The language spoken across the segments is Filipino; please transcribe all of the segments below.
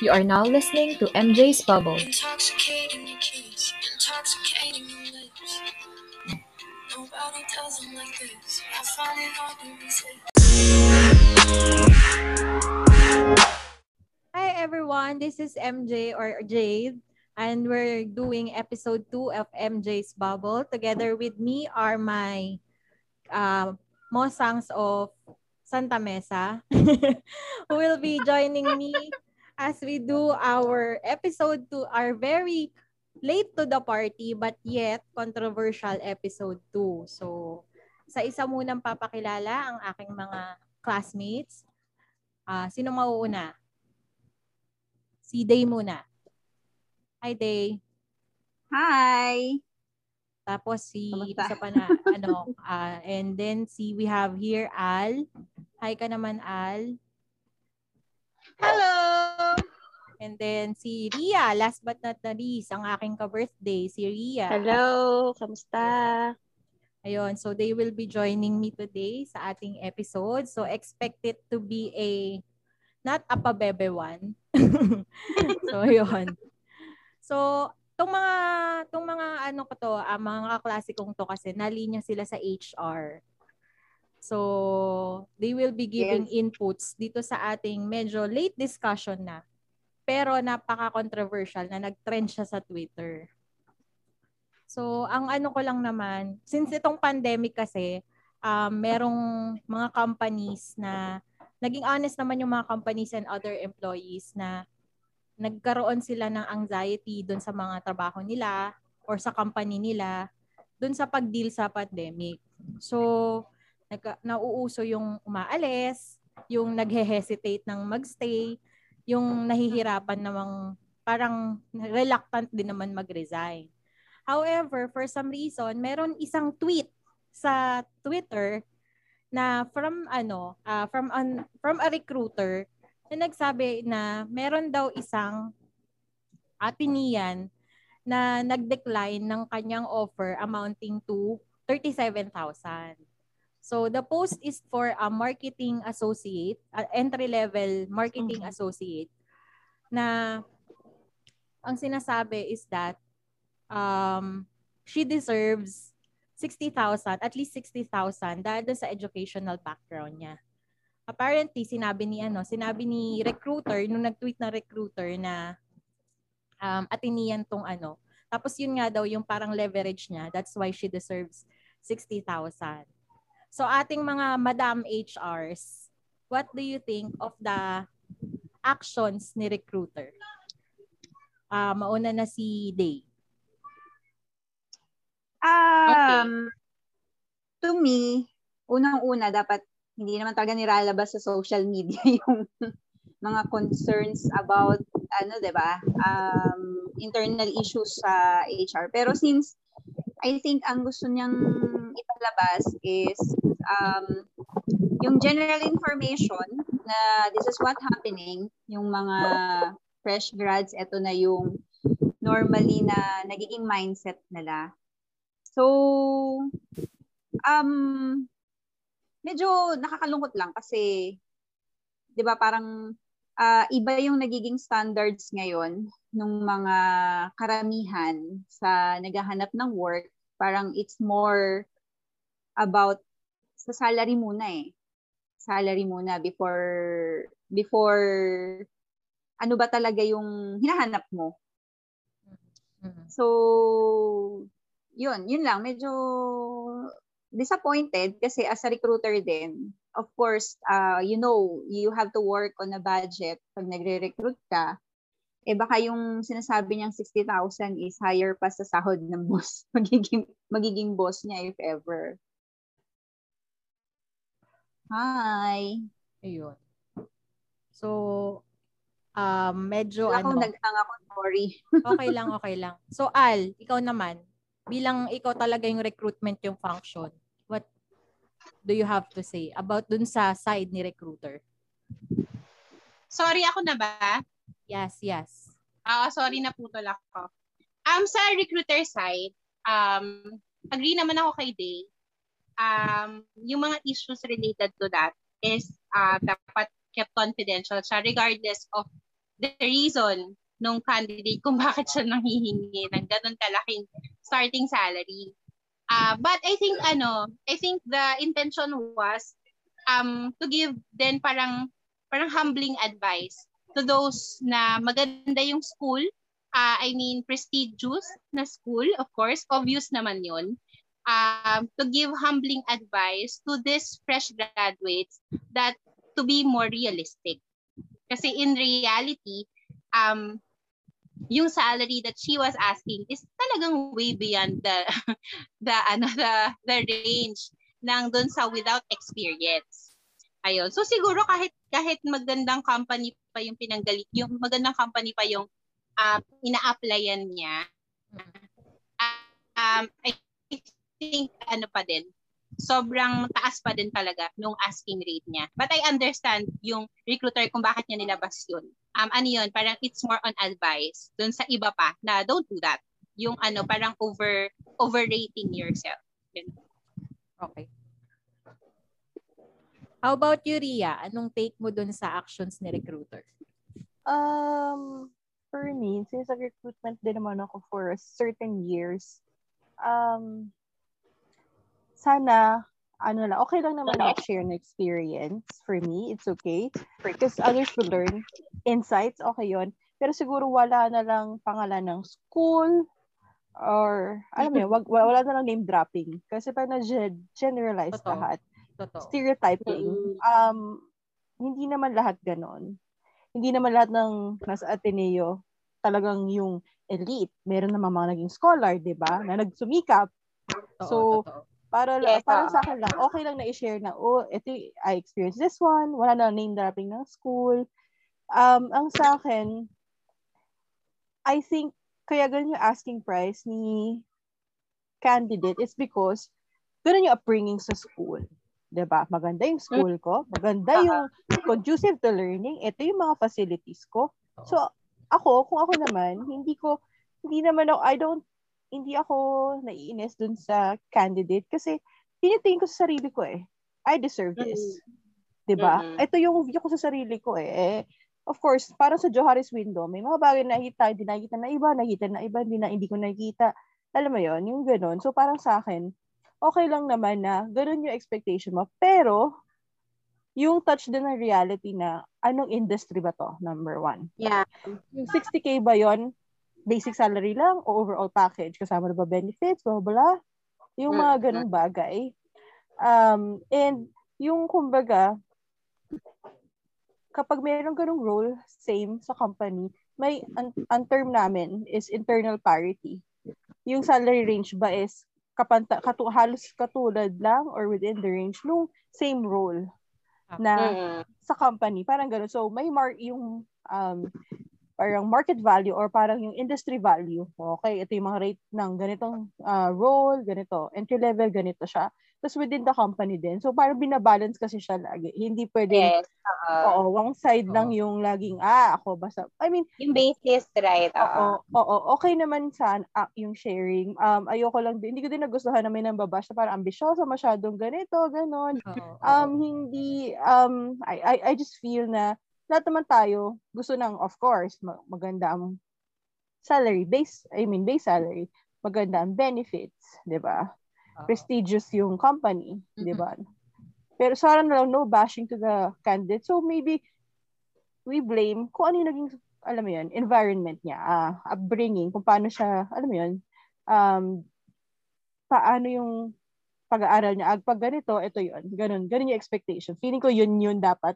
You are now listening to MJ's Bubble. Intoxicating your kiss, intoxicating your lips. Nobody does them like this. I find it hard to resist. Hi everyone, this is MJ or Jade, and we're doing episode 2 of MJ's Bubble. Together with me are my uh, Mosangs of Santa Mesa, who will be joining me as we do our episode 2, our very late to the party but yet controversial episode 2. So, sa isa munang papakilala ang aking mga classmates. Ah, sino mauuna? Si Day muna. Hi, Day. Hi! Tapos si Kamusta? isa pa na ano, ah, and then si we have here Al. Hi ka naman Al. Hello! And then si Ria, last but not the least, ang aking ka-birthday, si Ria. Hello! Kamusta? Ayun, so they will be joining me today sa ating episode. So expect it to be a not a pabebe one. so yun. So tong mga tong mga ano ko to, ah, mga klasikong to kasi nalinya sila sa HR. So they will be giving Yes. inputs dito sa ating medyo late discussion na. Pero napaka-controversial na nag-trend siya sa Twitter. So, ang ano ko lang naman, since itong pandemic kasi, um, merong mga companies na, naging honest naman yung mga companies and other employees na nagkaroon sila ng anxiety doon sa mga trabaho nila or sa company nila doon sa pag-deal sa pandemic. So, nagka, nauuso yung umaalis, yung naghe-hesitate ng magstay, yung nahihirapan namang parang reluctant din naman mag-resign. However, for some reason, meron isang tweet sa Twitter na from ano, ah, from an, from a recruiter na nagsabi na meron daw isang Atenean na nag-decline ng kanyang offer amounting to 37,000. So the post is for a marketing associate, a entry-level marketing Mhm. associate na ang sinasabi is that um, she deserves 60,000, at least 60,000 dahil sa educational background niya. Apparently, sinabi ni ano, sinabi ni recruiter, nung nag-tweet na recruiter na um, Atenean tong ano. Tapos yun nga daw yung parang leverage niya. That's why she deserves 60,000. So ating mga Madam HRs, what do you think of the actions ni recruiter? Ah, mauna na si Day. Um, To me, unang-una, dapat hindi naman talaga nilalabas sa social media yung mga concerns about, ano, 'di ba um, internal issues sa HR. Pero since I think ang gusto niyang ipalabas is um, yung general information na this is what happening, yung mga fresh grads, ito na yung normally na nagiging mindset nila. So, um, medyo nakakalungkot lang kasi, di ba parang ah, iba yung nagiging standards ngayon ng mga karamihan sa naghahanap ng work. Parang it's more about sa salary muna eh. Salary muna before before ano ba talaga yung hinahanap mo. Mhm. So, yun, yun lang. Medyo disappointed kasi as a recruiter din, of course, uh, you know, you have to work on a budget pag nagre-recruit ka. Eh baka yung sinasabi niyang 60,000 is higher pa sa sahod ng boss. Magiging, magiging boss niya if ever. Hi. Ayun. So, um, medyo Wala akong ano, nagtang ako, sorry. okay lang, okay lang. So, Al, ikaw naman, bilang ikaw talaga yung recruitment yung function, what do you have to say about dun sa side ni recruiter? Sorry, ako na ba? Yes, yes. Ah, sorry na putol ako. Um, sa recruiter side, um, agree naman ako kay Day. Um, yung mga issues related to that is uh, dapat kept confidential siya regardless of the reason nung candidate kung bakit siya nanghihingi ng ganun kalaking starting salary. Uh, but I think ano, I think the intention was um to give then parang parang humbling advice to those na maganda yung school, uh, I mean prestigious na school, of course, obvious naman 'yon. Um, to give humbling advice to these fresh graduates that to be more realistic. Kasi in reality, um, yung salary that she was asking is talagang way beyond the the ano the the range ng doon sa without experience. Ayun. So siguro kahit kahit magandang company pa yung pinanggalit, yung magandang company pa yung uh, ina-applyan niya. Um, I think ano pa din, sobrang taas pa din talaga nung asking rate niya. But I understand yung recruiter kung bakit niya nilabas yun um, ano yun, parang it's more on advice dun sa iba pa na don't do that. Yung ano, parang over, overrating yourself. Yun. Okay. How about you, Ria? Anong take mo dun sa actions ni recruiter? Um, for me, since recruitment din naman ako for certain years, um, sana ano lang, okay lang naman na share ng experience. For me, it's okay. Because others will learn. Insights, okay yon Pero siguro wala na lang pangalan ng school or, alam mo wag, wala na lang name dropping. Kasi pa na-generalize Totoo. lahat. Totoo. Stereotyping. Um, hindi naman lahat ganon. Hindi naman lahat ng nasa Ateneo talagang yung elite. Meron naman mga naging scholar, di ba? Na nagsumikap. Totoo, So, totoo. Para Yes, parang oo. sa akin lang, okay lang na i-share na, oh, ito, I experienced this one, wala na name dropping ng school. Um, ang sa akin, I think, kaya ganun yung asking price ni candidate is because ganun yung upbringing sa school. 'Di ba? Maganda yung school ko, maganda yung conducive to learning, ito yung mga facilities ko. So, ako, kung ako naman, hindi ko, hindi naman ako, I don't hindi ako naiinis dun sa candidate kasi tinitingin ko sa sarili ko eh. I deserve this. 'Di ba? Mhm. Ito yung view ko sa sarili ko eh. eh. Of course, para sa Johari's window, may mga bagay na nakita, hindi nakita na iba, nakita na iba, hindi na hindi ko nakita. Alam mo 'yon, yung ganun. So parang sa akin, okay lang naman na ganun yung expectation mo. Pero yung touch din ng reality na anong industry ba to, number one. Yeah. Yung 60k ba yon basic salary lang o overall package? Kasama na ba benefits? Blah, blah. Yung mga Mm, ganung bagay. Um, and yung kumbaga, kapag mayroong ganung role, same sa company, may, ang, ang term namin is internal parity. Yung salary range ba is kapanta, katu, halos katulad lang or within the range nung same role na Mm-mm. sa company. Parang gano'n. So, may mark yung um, parang market value or parang yung industry value. Okay, ito yung mga rate ng ganitong uh, role, ganito. Entry level, ganito siya. Tapos within the company din. So, parang binabalance kasi siya lagi. Hindi pwedeng, Yes. uh, oo, one side lang yung laging, ah, ako basta. I mean, yung basis, right? Oo, Oo. oo, okay naman sa ah, yung sharing. Um, ayoko lang din, hindi ko din nagustuhan na may nambabash na parang ambisyoso, masyadong ganito, ganon. Oo, Um, hindi, um, I, I, I just feel na lahat naman tayo gusto ng, of course, ma- maganda ang salary, base, I mean, base salary, maganda ang benefits, di ba? oo. Prestigious yung company, di ba? Pero sana na lang, no bashing to the candidate. So maybe, we blame kung ano yung naging, alam mo yun, environment niya, ah, upbringing, kung paano siya, alam mo yun, um, paano yung pag-aaral niya. Ag, pag ganito, ito yun. Ganun. Ganun yung expectation. Feeling ko yun yun dapat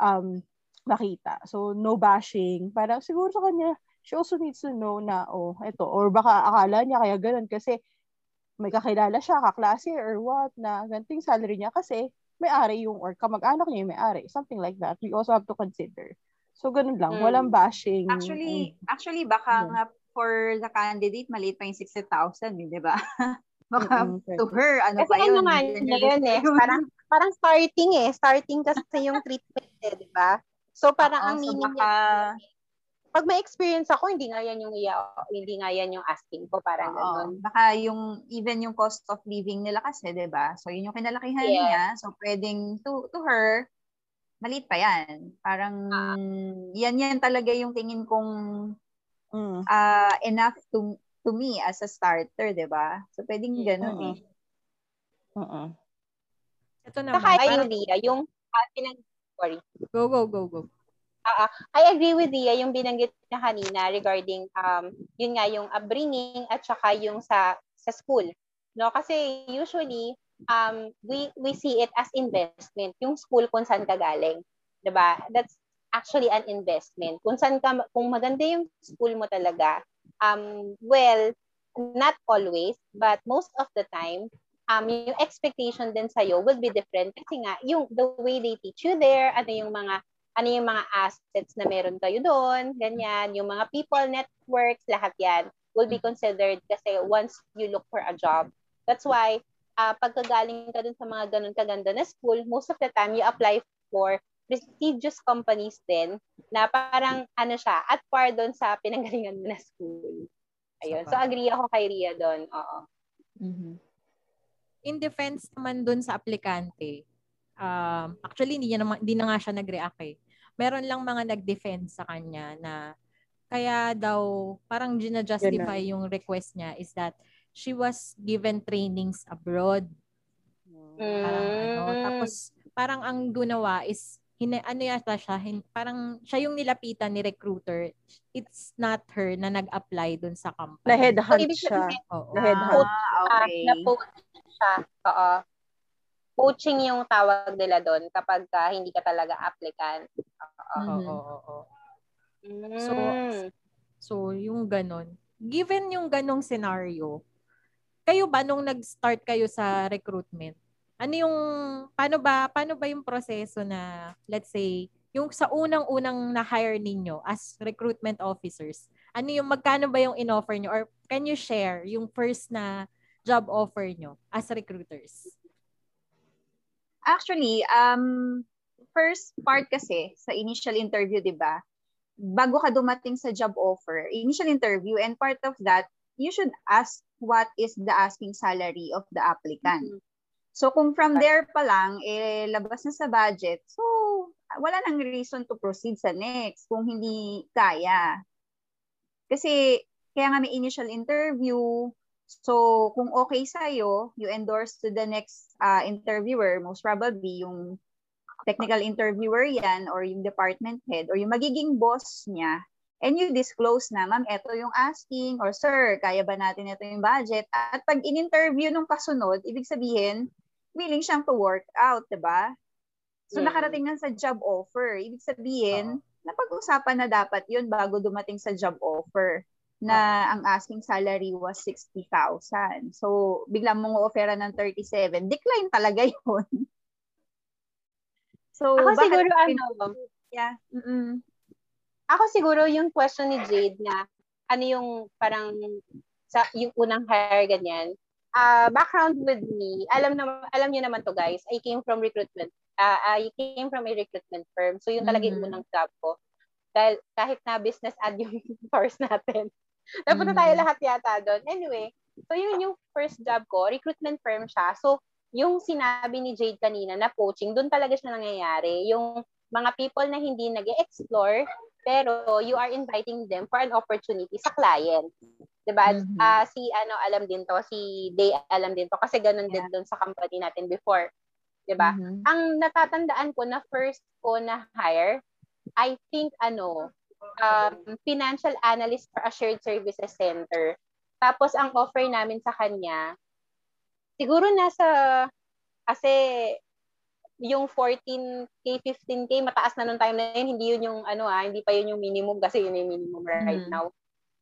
um, makita. So, no bashing. Parang siguro sa kanya, she also needs to know na, oh, ito. Or baka akala niya kaya ganun kasi may kakilala siya, kaklase or what, na ganito yung salary niya kasi may-ari yung, or kamag-anak niya yung may-ari. Something like that. We also have to consider. So, ganun lang. Mm. Walang bashing. Actually, actually baka Yeah. nga for the candidate, maliit pa yung 60,000, eh, di ba? baka Mm-mm, to her, ano Kasi pa yun? ano nga yun eh. Parang, parang starting eh. Starting kasi yung treatment eh, di ba? So parang Oo, ang so meaning baka, niya, pag may experience ako, hindi nga yan yung iya, hindi nga yan yung asking ko, parang oo, ganun. baka yung, even yung cost of living nila kasi, di ba? So, yun yung kinalakihan Yes. niya. So, pwedeng to, to her, maliit pa yan. Parang, yan yan talaga yung tingin kong Mm. ah, enough to to me as a starter, 'di ba? So pwedeng ganun Mm-mm. eh. Mm-mm. Ito naman. Saka parang- Ria, yung ah, pinag... Sorry. go, go, go, go. I agree with Ria yung binanggit na kanina regarding um yun nga yung upbringing at saka yung sa sa school. No, kasi usually um we we see it as investment yung school kung saan ka galing. 'Di ba? That's actually an investment. Kung saan ka kung maganda yung school mo talaga, um well, not always, but most of the time um, yung expectation din sa'yo will be different kasi nga, yung the way they teach you there, ano yung mga ano yung mga assets na meron kayo doon, ganyan, yung mga people, networks, lahat yan will be considered kasi once you look for a job. That's why, uh, pagkagaling ka dun sa mga ganun kaganda na school, most of the time, you apply for prestigious companies din na parang ano siya, at par doon sa pinanggalingan mo na school. Ayun. So, agree ako kay Ria doon. Oo. In defense naman dun sa aplikante, um, actually, hindi, niya naman, hindi na nga siya nag-react eh. Meron lang mga nag-defend sa kanya na kaya daw parang gina-justify yung request niya is that she was given trainings abroad. Parang ano, Mm. tapos parang ang gunawa is hina, ano yata siya, hin, parang siya yung nilapitan ni recruiter. It's not her na nag-apply dun sa company. Na headhunt So, siya. Oo. Na headhunt. Ah, okay. na poaching siya. Oo. Poaching yung tawag nila doon kapag ka hindi ka talaga applicant. Oo. Oo, Mhm. oo, oo. So, So, yung ganon. Given yung ganong scenario, kayo ba nung nag-start kayo sa recruitment, ano yung, paano ba, paano ba yung proseso na, let's say, yung sa unang-unang na-hire ninyo as recruitment officers, ano yung, magkano ba yung in-offer nyo? Or can you share yung first na job offer nyo as recruiters? Actually, um, first part kasi sa initial interview, di ba? Bago ka dumating sa job offer, initial interview, and part of that, you should ask what is the asking salary of the applicant. So kung from there pa lang, eh, labas na sa budget, so wala nang reason to proceed sa next kung hindi kaya. Kasi kaya nga may initial interview, so kung okay sa'yo, you endorse to the next uh, interviewer, most probably yung technical interviewer yan or yung department head or yung magiging boss niya, and you disclose na, ma'am, eto yung asking, or sir, kaya ba natin ito yung budget? At pag in-interview nung kasunod, ibig sabihin, willing siyang to work out, ba? So, Mm. nakarating na sa job offer. Ibig sabihin, napag-usapan na dapat yun bago dumating sa job offer na ang asking salary was 60,000. So, bigla mong offera ng 37. Decline talaga yun. So, ako bakit siguro ano, Yeah. Mm-mm. ako siguro yung question ni Jade na ano yung parang sa yung unang hire ganyan. Uh, background with me, alam na alam niyo naman to guys. I came from recruitment. Uh, I came from a recruitment firm. So yun talaga yung Mhm. unang job ko. Dahil kahit na business ad yung course natin. Napunta tayo Mhm. lahat yata doon. Anyway, so yun yung first job ko. Recruitment firm siya. So yung sinabi ni Jade kanina na coaching, doon talaga siya nangyayari. Yung mga people na hindi nag explore pero you are inviting them for an opportunity sa client. 'Di ba? Mhm. Ah, si ano alam din to, si Day alam din to kasi ganun din Yeah. doon sa company natin before. 'Di ba? Mhm. Ang natatandaan ko na first ko na hire, I think ano, um, financial analyst for a shared services center. Tapos ang offer namin sa kanya, siguro nasa kasi yung 14k, 15k, mataas na nung time na yun, hindi yun yung ano ah, hindi pa yun yung minimum kasi yun yung minimum right Mhm. now.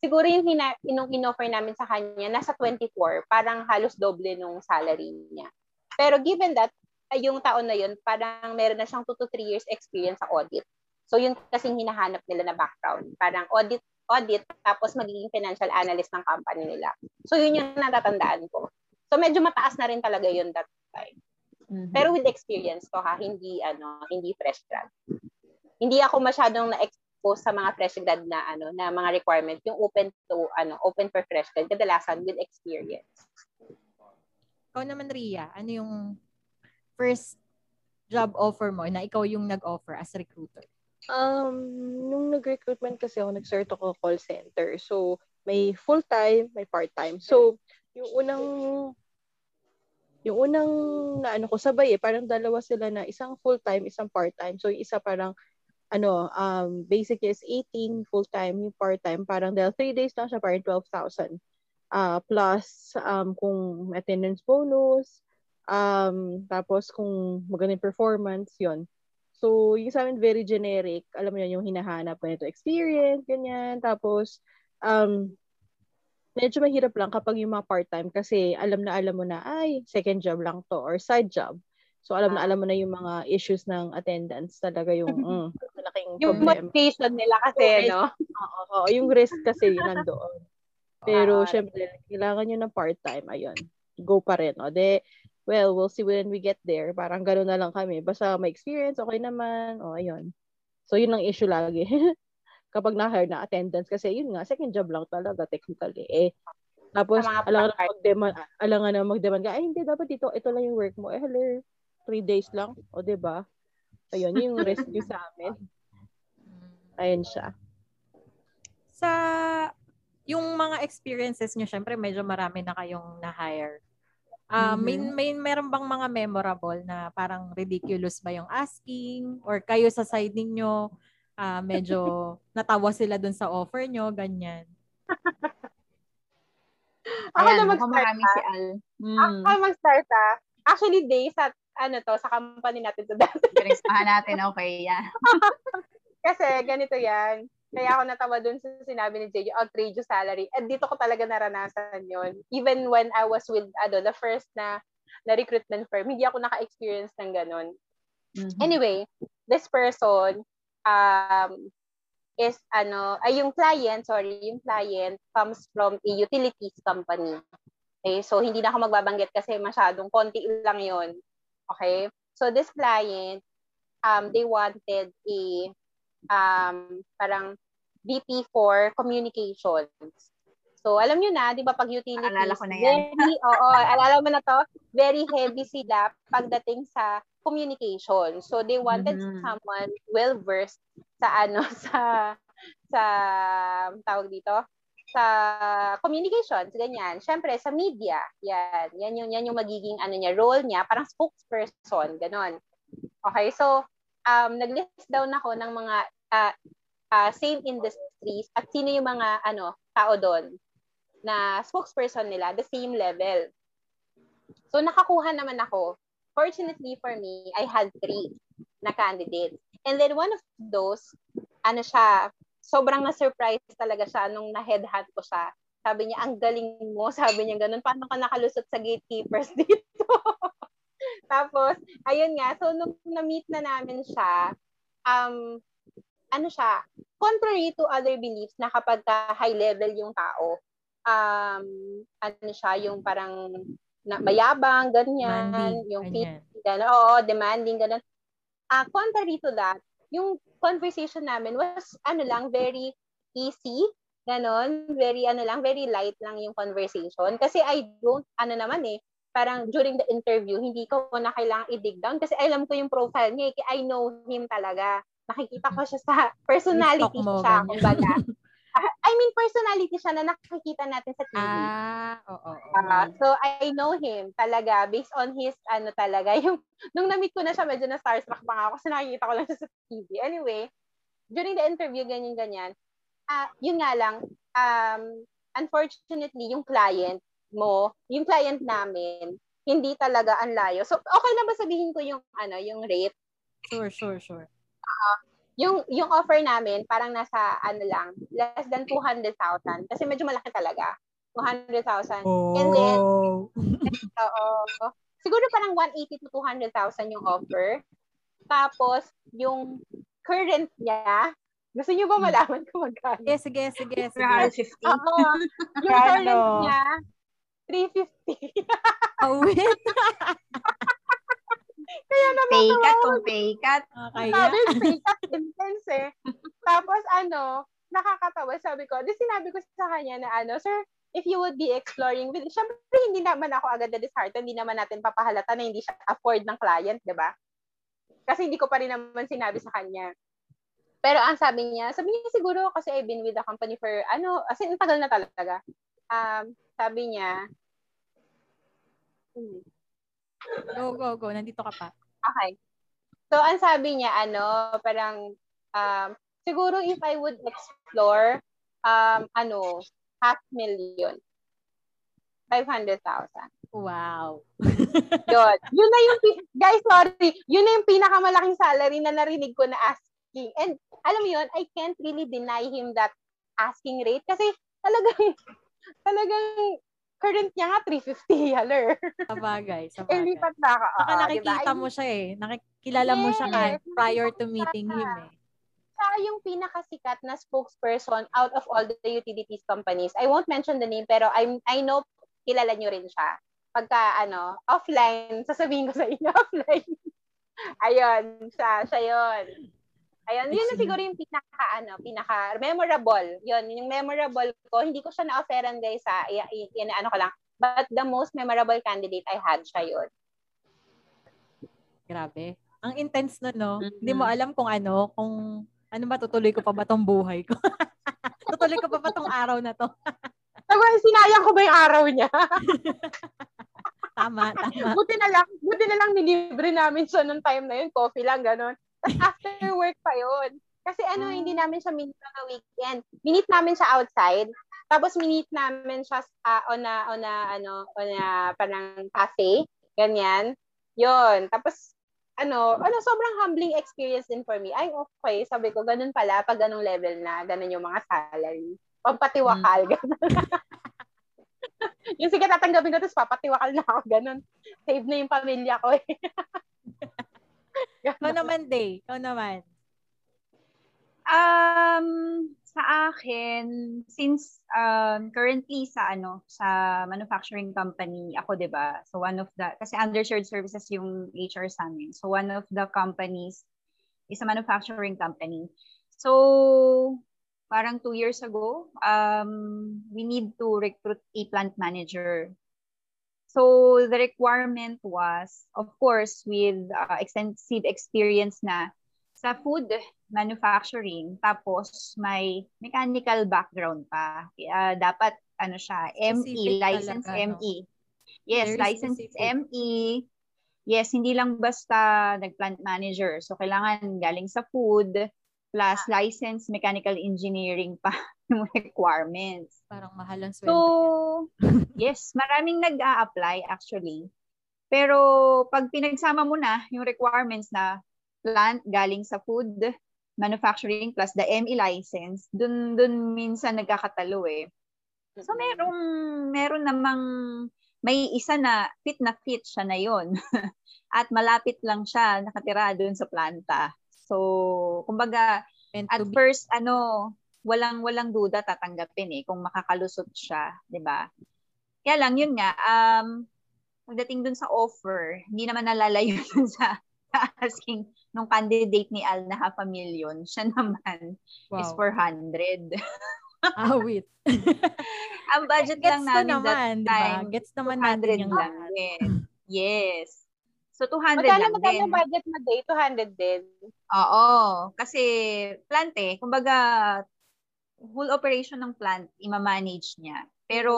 Siguro yung hina, inong in-offer namin sa kanya, nasa 24, parang halos doble nung salary niya. Pero given that, yung taon na yun, parang meron na siyang 2 to 3 years experience sa audit. So yun kasing hinahanap nila na background. Parang audit, audit, tapos magiging financial analyst ng company nila. So yun yung natatandaan ko. So medyo mataas na rin talaga yun that time. Mhm. Pero with experience to ha, hindi ano, hindi fresh grad. Hindi ako masyadong na-expose sa mga fresh grad na ano, na mga requirement, yung open to ano, open for fresh grad kadalasan with experience. Ikaw naman, Ria, ano yung first job offer mo na ikaw yung nag-offer as recruiter? Um, nung nag-recruitment kasi ako, nag-start ako call center. So, may full-time, may part-time. So, yung unang yung unang na ano ko sabay eh, parang dalawa sila na isang full-time, isang part-time. So, yung isa parang ano, um, basic is 18 full-time, yung part-time, parang dahil 3 days lang siya, parang 12,000. Uh, plus, um, kung attendance bonus, um, tapos kung magandang performance, yon So, yung sa amin very generic. Alam mo yun, yung hinahanap mo ito experience, ganyan. Tapos, um, medyo mahirap lang kapag yung mga part-time kasi alam na alam mo na, ay, second job lang to or side job. So, alam na alam mo na yung mga issues ng attendance talaga yung mm, malaking Yung problema. motivation nila kasi, Okay. no? Oo, oo, yung risk kasi yun nandoon. Pero, Ah. syempre, kailangan nyo ng part-time. Ayun. Go pa rin. O, de, well, we'll see when we get there. Parang gano'n na lang kami. Basta may experience, okay naman. O, ayun. So, yun ang issue lagi. Kapag na-hire na attendance. Kasi, yun nga, second job lang talaga, technically. Eh, tapos, alangan na mag-demand, alangan na mag-demand ka, ay, hindi, dapat dito, ito lang yung work mo. Eh, hello, three days lang. O, 'di ba Ayun, yun yung rescue sa amin. Ayun siya. Sa yung mga experiences nyo, syempre medyo marami na kayong na-hire. Ah, may, Mhm. may meron bang mga memorable na parang ridiculous ba yung asking or kayo sa side ninyo ah, medyo natawa sila dun sa offer nyo, ganyan. Ako Ayan, na mag-start marami ah. si Al. Mm. Ako mag-start ah. Actually, day sa, ano to, sa company natin to dati. Pinispahan natin, okay, yeah. Kasi ganito yan. Kaya ako natawa dun sa sinabi ni JJ, outrageous salary. At dito ko talaga naranasan yon Even when I was with, ano, the first na, na recruitment firm, hindi ako naka-experience ng ganun. Mhm. Anyway, this person um, is ano, ay yung client, sorry, yung client comes from a utilities company. Okay, so hindi na ako magbabanggit kasi masyadong konti lang yon. Okay? So this client um they wanted a um parang VP for communications. So alam niyo na, 'di ba pag utilities, Naalala ko na yan. very oo, alala mo na to, very heavy sila pagdating sa communication. So they wanted Mhm. someone well versed sa ano sa sa tawag dito sa communications ganyan. Syempre sa media. Yan. Yan yung yan yung magiging ano niya role niya, parang spokesperson, ganon. Okay, so um nag-list down ako ng mga ah, ah, same industries at sino yung mga ano tao doon na spokesperson nila, the same level. So nakakuha naman ako. Fortunately for me, I had three na candidates. And then one of those, ano siya, sobrang na-surprise talaga siya nung na-headhunt ko siya. Sabi niya, ang galing mo. Sabi niya ganun, paano ka nakalusot sa gatekeepers dito? Tapos, ayun nga, so nung na-meet na namin siya, um, ano siya, contrary to other beliefs na kapag ka high level yung tao, um, ano siya, yung parang na, mayabang, ganyan, Demanding, yung ganyan. Gano'n, oo, demanding, gano'n. Ah, contrary to that, yung conversation namin was, ano lang, very easy, gano'n, very, ano lang, very light lang yung conversation. Kasi I don't, ano naman eh, parang during the interview, hindi ko na kailangang i-dig down kasi alam ko yung profile niya, eh, I know him talaga. Nakikita ko siya sa personality mo, siya, kumbaga. Ah, I mean, personality siya na nakikita natin sa TV. Ah, oo. oo. Ah, so I know him talaga based on his ano talaga yung nung na-meet ko na siya medyo na starstruck pa nga ako kasi nakikita ko lang siya sa TV. Anyway, during the interview ganyan ganyan. Ah, yun nga lang um unfortunately yung client mo, yung client namin hindi talaga ang layo. So okay lang ba sabihin ko yung ano, yung rate? Sure, sure, sure. Yung yung offer namin parang nasa ano lang, less than 200,000 kasi medyo malaki talaga. 200,000. And then Oo. Siguro parang 180 to 200,000 yung offer. Tapos, yung current niya, gusto niyo ba malaman kung magkano? Sige, sige, sige, sige. 350. Oo. yung current niya, 350. Awit. Kaya naman Pay cut kung pay cut. Kaya. sabi, fake at intense eh. Tapos ano, nakakatawa. Sabi ko, di sinabi ko sa kanya na ano, sir, if you would be exploring with, syempre hindi naman ako agad na disheartened, hindi naman natin papahalata na hindi siya afford ng client, di ba? Kasi hindi ko pa rin naman sinabi sa kanya. Pero ang sabi niya, sabi niya siguro kasi I've been with the company for ano, as in tagal na talaga. Um, sabi niya, Go, go, go. Nandito ka pa. Okay. So, ang sabi niya, ano, parang, um, siguro if I would explore, um, ano, half million. 500,000. Wow. Yun. Yun na yung, guys, sorry. Yun na yung pinakamalaking salary na narinig ko na asking. And, alam mo yun, I can't really deny him that asking rate kasi talagang, talagang current niya nga 350 haler. Sabagay, Eh, sabagay. lipat na ka. Saka Oo, nakikita diba? mo siya eh. Nakikilala mo siya ka Yes, prior to meeting him eh. siya yung pinakasikat na spokesperson out of all the utilities companies. I won't mention the name, pero I I know kilala nyo rin siya. Pagka, ano, offline, sasabihin ko sa inyo, offline. Ayun, siya, siya yun. Ayun, yun na siguro yung pinaka, ano, pinaka memorable. Yun, yung memorable ko, hindi ko siya na-offeran guys sa, yan, ano ko lang. But the most memorable candidate I had siya yun. Grabe. Ang intense nun, no? Mhm. Hindi mo alam kung ano, kung ano ba, tutuloy ko pa ba tong buhay ko? tutuloy ko pa ba tong araw na to? Sabi, sinayang ko ba yung araw niya? Tama, tama. buti na lang, buti na lang nilibre namin siya nung time na yun, coffee lang, ganun. Tapos after work pa yun. Kasi ano, hindi namin siya minit na weekend. Minit namin siya outside. Tapos minit namin siya ah, on a, on a, ano, on a, parang cafe. Ganyan. Yun. Tapos, ano, ano, sobrang humbling experience din for me. Ay, okay. Sabi ko, ganun pala, pag ganung level na, ganun yung mga salary. Pampatiwakal, ganun. yung sige, tatanggapin ko, tapos papatiwakal na ako, ganun. Save na yung pamilya ko eh. Ikaw naman, Day. Ikaw naman. Um, sa akin, since um, currently sa ano, sa manufacturing company ako, 'di ba? So one of the kasi under shared services yung HR sa amin. So one of the companies is a manufacturing company. So parang two years ago, um, we need to recruit a plant manager. So the requirement was, of course, with uh, extensive experience na sa food manufacturing tapos may mechanical background pa. Kaya dapat ano siya, ME, license talaga, no? ME. Yes, Very license specific. ME. Yes, hindi lang basta nag-plant manager. So kailangan galing sa food plus Ah. license mechanical engineering pa yung requirements. Parang mahal ang sweldo. So, yes, maraming nag-a-apply actually. Pero pag pinagsama mo na yung requirements na plant galing sa food manufacturing plus the ME license, dun dun minsan nagkakatalo eh. So merong meron namang may isa na fit na fit siya na yon at malapit lang siya nakatira doon sa planta. So, kumbaga, Meant at first ano walang walang duda tatanggapin eh kung makakalusot siya 'di ba? Kaya lang yun nga um pagdating dun sa offer hindi naman nalalayo dun sa sa asking nung candidate ni Al na half a million siya naman is Wow. 400 Awit. ang budget lang namin naman, that time Gets naman 200 natin yung lang din. Yes so 200 Magkano lang magkano din budget mo day? 200 din. Oo. Kasi plant eh. Kumbaga, whole operation ng plant, ima-manage niya. Pero,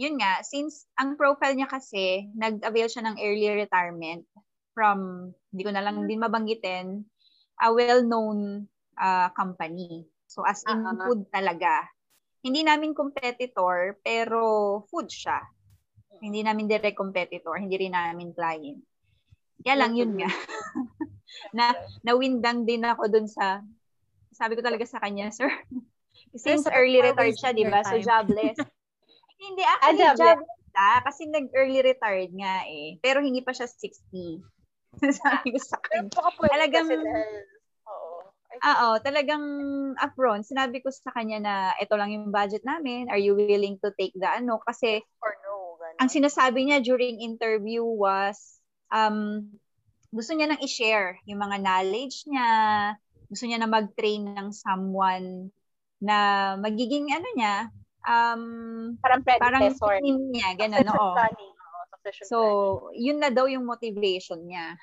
yun nga, since ang profile niya kasi, nag-avail siya ng early retirement from, hindi ko na lang din mabanggitin, a well-known uh, company. So, as in ah. food talaga. Hindi namin competitor, pero food siya. Hindi namin direct competitor, hindi rin namin client. Kaya lang, yun nga. na nawindang din ako dun sa sabi ko talaga sa kanya, sir. Since Sir, early retired siya, di ba? So jobless. hindi, Ah, actually jobless. jobless siya. Kasi nag-early retired nga eh. Pero hindi pa siya 60. sabi ko sa kanya. Talagang- Oo. Oo, talagang upfront. Sinabi ko sa kanya na ito lang yung budget namin. Are you willing to take the ano? Kasi Or no, ganun. ang sinasabi niya during interview was um gusto niya nang i-share yung mga knowledge niya, gusto niya na mag-train ng someone na magiging ano niya, um Parang parang predecessor. team niya, ganun, oo. So, yun na daw yung motivation niya.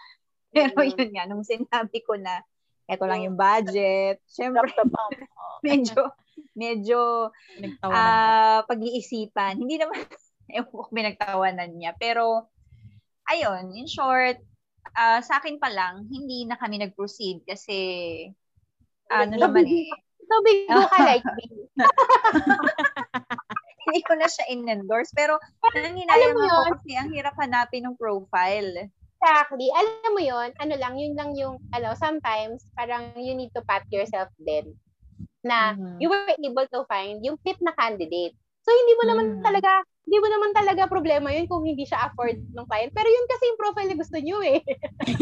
Pero Mm. yun nga, nung sinabi ko na, eto lang yung budget, syempre, medyo, medyo, Nagtawanan. ah pag-iisipan. Hindi naman, ewan ko pinagtawanan niya. Pero, ayun, in short, ah sa akin pa lang, hindi na kami nag-proceed kasi, ano naman eh, So, bigo ka like me. hindi ko na siya in-endorse. Pero, nanginayang ako yun? kasi ang hirap hanapin ng profile. Exactly. Alam mo yon ano lang, yun lang yung, ano, sometimes, parang you need to pat yourself din. Na, Mhm. you were able to find yung fit na candidate. So, hindi mo naman Mhm. talaga, hindi mo naman talaga problema yun kung hindi siya afford ng client. Pero yun kasi yung profile na gusto nyo eh.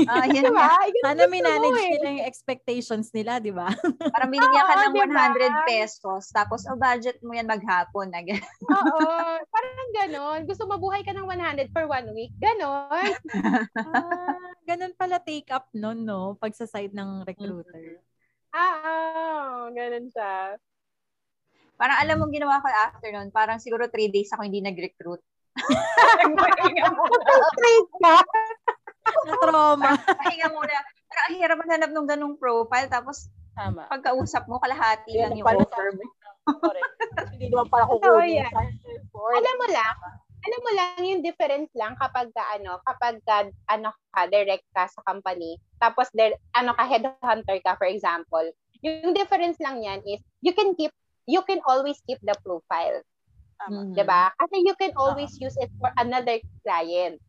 Ah, yun nga. ba? Yun Sana gusto mo minanage eh. nila yung expectations nila, di ba? Parang binigyan ka ng diba? 100 pesos, tapos, oh, budget mo yan maghapon. Na. Oo. Parang ganon. Gusto mabuhay ka ng 100 for one week. Ganon. ah, ganun pala take up nun, no? Pag sa side ng recruiter. Ah, ah. Ganon siya. Parang alam mo ginawa ko after nun, parang siguro 3 days ako hindi nag-recruit. Na-trauma. Pahinga muna. Parang ang hirap maghanap ng ganung profile, tapos Tama. pagkausap mo, kalahati Yan lang yung pala offer mo. Hindi naman pala kukunin. yan. alam mo lang, alam mo lang yung difference lang kapag ka, ano, kapag ka, ano ka, direct ka sa company, tapos der, ano ka, headhunter ka, for example. Yung difference lang yan is, you can keep, you can always keep the profile. Mhm. 'di ba? Kasi you can always use it for another client.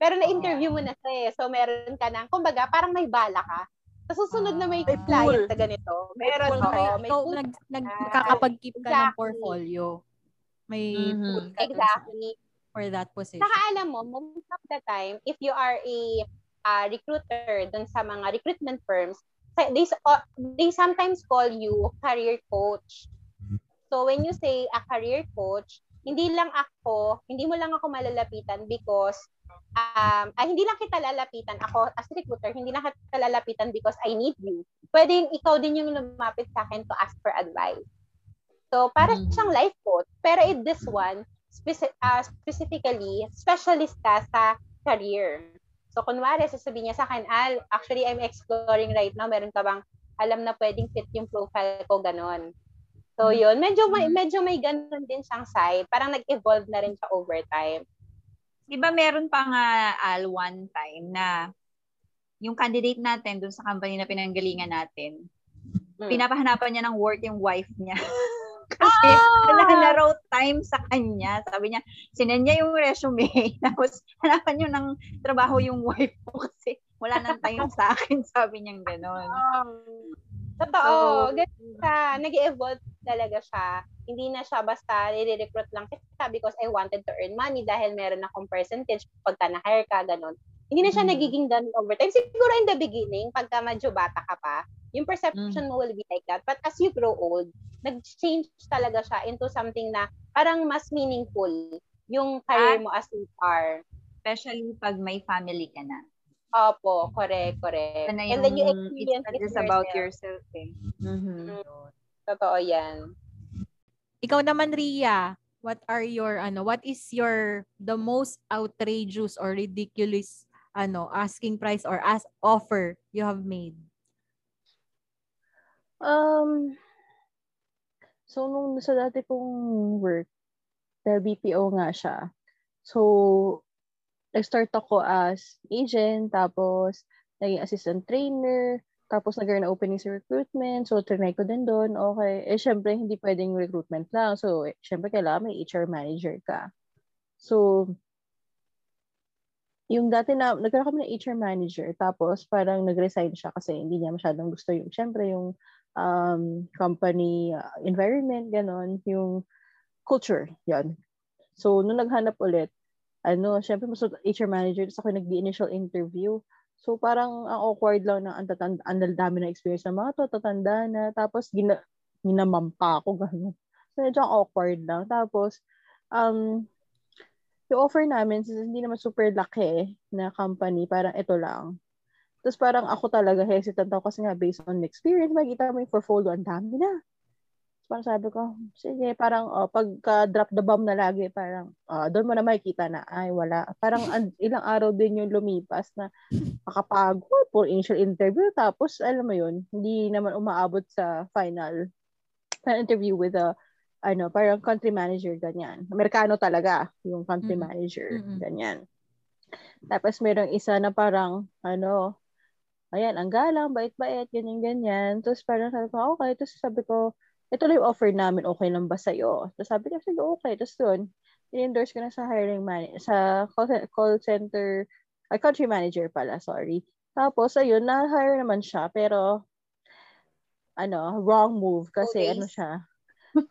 Pero na-interview mo na siya eh. So, meron ka ng, kumbaga, parang may bala ka. Sa susunod na may May client pool. na ganito. Meron, may, may pool. nag, nag, Ah, nakakapag-keep ka ng exactly. portfolio. May Mhm. pool ka Exactly. for that position. Saka alam mo, most of the time, if you are a uh, recruiter dun sa mga recruitment firms, they, uh, they sometimes call you career coach. So when you say a career coach, hindi lang ako, hindi mo lang ako malalapitan because um, ah, hindi lang kita lalapitan ako as recruiter, hindi lang kita lalapitan because I need you. Pwede yung ikaw din yung lumapit sa akin to ask for advice. So, para Mhm. siyang life coach. Pero in this one, speci- ah, specifically, specialist ka sa career. So, kunwari, sasabihin niya sa akin, Al, actually, I'm exploring right now. Meron ka bang alam na pwedeng fit yung profile ko, ganon. So, yun. Medyo may, medyo may ganon din siyang side. Parang nag-evolve na rin siya over time. Di ba meron pa nga, Al, one time na yung candidate natin dun sa company na pinanggalingan natin, Mm. pinapahanapan niya ng work yung wife niya. Kasi wala na raw time sa kanya. Sabi niya, sinend niya yung resume. Tapos hanapan niyo ng trabaho yung wife mo kasi wala nang time sa akin. Sabi niya gano'n. Totoo. So, Ganun siya. Nag-evolve talaga siya. Hindi na siya basta nire-recruit lang kita because I wanted to earn money dahil meron akong percentage pagka na-hire ka, ganun. Hindi na siya Mhm. nagiging ganun over time. Siguro in the beginning, pagka medyo bata ka pa, yung perception mo will be like that. But as you grow old, nag-change talaga siya into something na parang mas meaningful yung career At- mo as HR. Especially pag may family ka na. Opo, correct, correct. Ito na And then you it's experience not it just about yourself. eh. Mhm. Totoo yan. Ikaw naman, Ria, what are your, ano, what is your, the most outrageous or ridiculous, ano, asking price or as offer you have made? Um, so, nung sa dati kong work, dahil BPO nga siya. So, nag-start ako as agent, tapos naging assistant trainer, tapos nagkaroon na opening sa recruitment. So, trinay ko din doon. Okay. Eh, syempre, hindi pwedeng recruitment lang. So, eh, syempre, kailangan may HR manager ka. So, yung dati na, nagkaroon kami ng HR manager, tapos parang nag-resign siya kasi hindi niya masyadong gusto yung, syempre, yung um, company uh, environment, ganon, yung culture, yan. So, nung naghanap ulit, ano, syempre, mas HR manager, tapos ako nag initial interview. So, parang ang awkward lang na ang, tatanda, ang dami na experience ng mga to, tatanda na, tapos gina, ginamampa ako, gano'n. So, medyo awkward lang. Tapos, um, yung offer namin, since hindi naman super laki na company, parang ito lang. Tapos parang ako talaga hesitant ako kasi nga based on experience, makikita mo yung portfolio, ang dami na. Parang sabi ko, sige, parang oh, pagka drop the bomb na lagi, parang oh, doon mo na makikita na, ay wala. Parang an- ilang araw din yung lumipas na makapagod for initial interview. Tapos, alam mo yun, hindi naman umaabot sa final, final interview with a, ano, parang country manager, ganyan. Amerikano talaga, yung country Mm. manager, Mm-mm. ganyan. Tapos, merong isa na parang, ano, ayan, ang galang, bait-bait, ganyan-ganyan. Tapos, parang sabi ko, okay. Tapos, sabi ko, ito lang yung offer namin, okay lang ba sa'yo? Tapos sabi ko, sige, okay. Tapos doon, in-endorse ko na sa hiring manager, sa call, call center, ay, country manager pala, sorry. Tapos, ayun, na-hire naman siya, pero, ano, wrong move, kasi days. ano siya,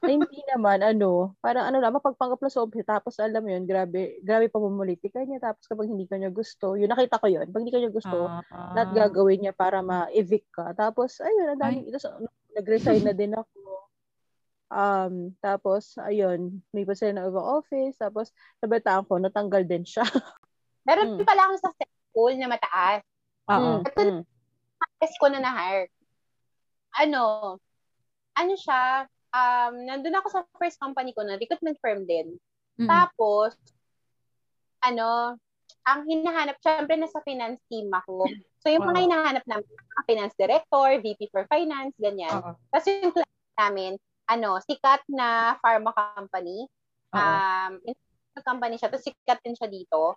ay, hindi naman, ano, parang ano lang, mapagpanggap na sa office, tapos alam mo yun, grabe, grabe pamumulitika niya, tapos kapag hindi ka niya gusto, yun, nakita ko yun, pag hindi ka niya gusto, Ah, lahat gagawin niya para ma-evict ka. Tapos, ayun, ang dami, tapos, nag-resign na din ako. Um, tapos, ayun, may pa sila na ibang office, tapos, nabataan ko, natanggal din siya. Meron Mm. pala akong successful na mataas. Oo. Mm, mm. Test ko na na-hire. Ano, ano siya, um, nandun ako sa first company ko na recruitment firm din. Mm-mm. Tapos, ano, ang hinahanap, syempre nasa finance team ako. So, yung mga Oo. hinahanap namin, finance director, VP for finance, ganyan. Oo. Tapos yung client namin, ano, sikat na pharma company. Oo. Um, company siya. Tapos sikat din siya dito.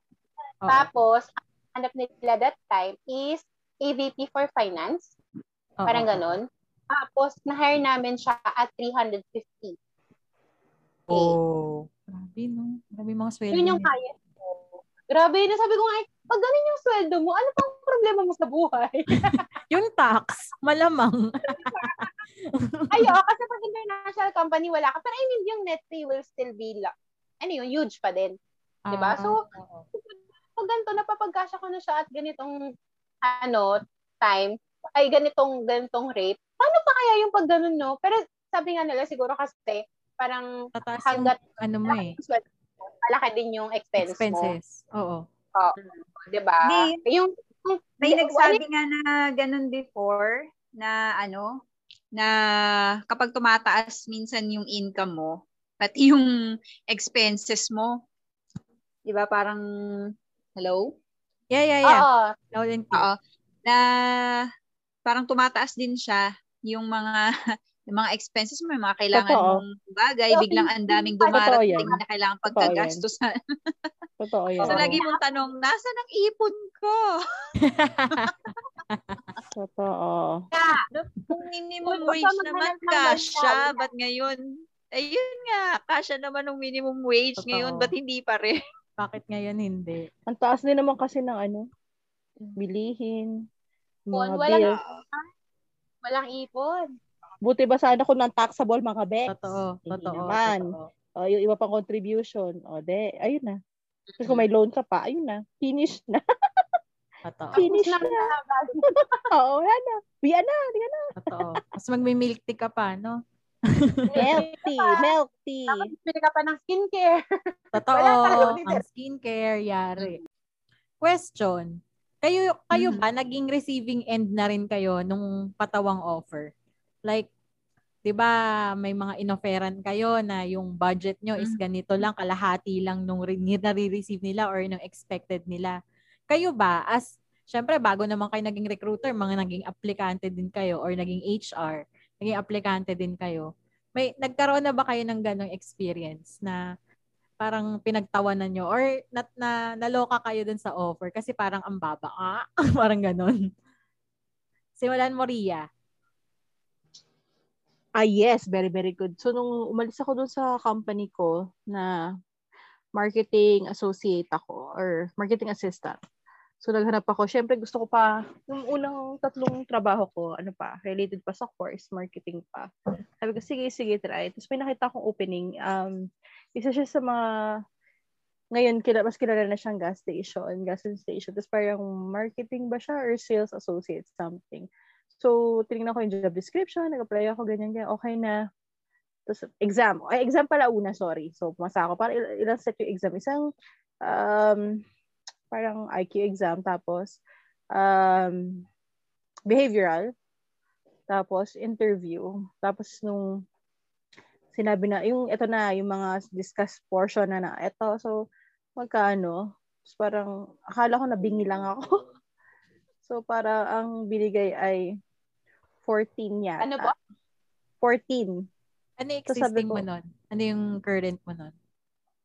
Oo. Tapos, ang hanap nila that time is AVP for finance. Oo. Parang ganun. Tapos, na-hire namin siya at 350. Oh. Grabe, no? Grabe mga sweldo Yun yung kaya ko. Grabe, nasabi ko nga, pag ganun yung sweldo mo, ano pang problema mo sa buhay? Yung tax, malamang. Ay, oo, kasi pag international company, wala ka. Pero I mean, yung net pay will still be, la- ano yun, huge pa din. Diba? Ah, So, oo. pag ganito, napapagkasya ko na siya at ganitong, ano, time, ay ganitong, ganitong rate, paano pa kaya yung pag ganun, no? Pero sabi nga nila, siguro kasi, parang Tataas yung hanggat ano mo eh. malaki yung din yung expense mo. Expenses. Oo. Diba? Hindi, Yung, yung May yung- nagsabi nga na ganun before na ano, na kapag tumataas minsan yung income mo, pati yung expenses mo, 'di ba parang hello? Yeah, yeah, yeah. Oo. Loud and clear. Oo. Na parang tumataas din siya yung mga yung mga expenses mo, yung mga kailangan Totoo. mong bagay, So, biglang ang daming Totoo dumarating na kailangan Totoo pagkagastusan. Totoo yan. So, lagi mong tanong, nasa ang ipon ko? Totoo. Kung minimum wage ka naman, ng kasha. Ba't ngayon? Ayun nga, kasha naman ng minimum wage Totoo. ngayon. Ba't hindi pa rin? Bakit ngayon hindi? Ang taas din naman kasi ng ano, bilihin, mga Walang- bills. Walang ipon. Buti ba sana kung non-taxable mga bex? Totoo. Hindi Totoo. naman. totoo. O, yung iba pang contribution. O, de, ayun na. Tapos kung may loan ka pa, ayun na. Finish na. Totoo. Finish Tapos na. na. Oo, yan na. Biya na. Biya na. Totoo. Mas magmi-milk tea ka pa, no? Milk tea. Milk tea. Tapos bili ka pa ng skincare. Totoo. Wala Ang skincare, yari. Question. Kayo, kayo Mhm. ba, naging receiving end na rin kayo nung patawang offer? Like, di ba may mga inofferan kayo na yung budget nyo is Mhm. ganito lang, kalahati lang nung re- nare-receive nila or nung expected nila. Kayo ba, as, syempre bago naman kayo naging recruiter, mga naging aplikante din kayo or naging HR, naging aplikante din kayo. May, nagkaroon na ba kayo ng ganong experience na parang pinagtawanan nyo or na, na, naloka kayo dun sa offer kasi parang ang baba ah, parang ganon. Simulan mo, Ria. Ah, yes. Very, very good. So, nung umalis ako dun sa company ko na marketing associate ako or marketing assistant. So, naghanap ako. Siyempre, gusto ko pa, yung unang tatlong trabaho ko, ano pa, related pa sa course, marketing pa. Sabi ko, sige, sige, try. Tapos may nakita akong opening. Um, isa siya sa mga, ngayon, kila, mas kilala na siyang gas station, gas station. Tapos parang marketing ba siya or sales associate something. So, tinignan ko yung job description, nag-apply ako, ganyan, ganyan, okay na. Tapos, exam. Ay, exam pala una, sorry. So, pumasa ako. Parang il- ilang set yung exam. Isang, um, parang IQ exam, tapos, um, behavioral, tapos interview. Tapos, nung sinabi na, yung ito na, yung mga discuss portion na na, ito, so, magkano? So, parang, akala ko nabingi lang ako. so, para ang binigay ay 14 yata. Ano ba? 14. Ano yung So, existing ko- mo nun? Ano yung current mo nun?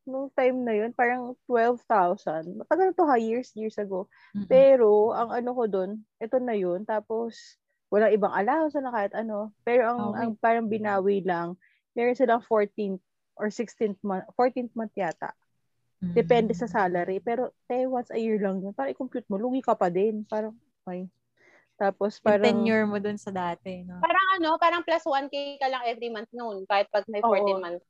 Nung time na yun, parang 12,000. Matagal na to ha, years, years ago. Mm-mm. Pero, ang ano ko doon, ito na yun. Tapos, walang ibang allowance na kahit ano. Pero ang, Okay. ang parang binawi lang, meron silang 14th or 16th month, 14th month yata. Mm. Depende sa salary. Pero, te, once a year lang yun. Parang i-compute mo, lugi ka pa din. Parang, okay. Tapos, Yung parang, tenure mo dun sa dati, no? Parang ano, parang plus 1K ka lang every month noon, kahit pag may Oo. 14 months.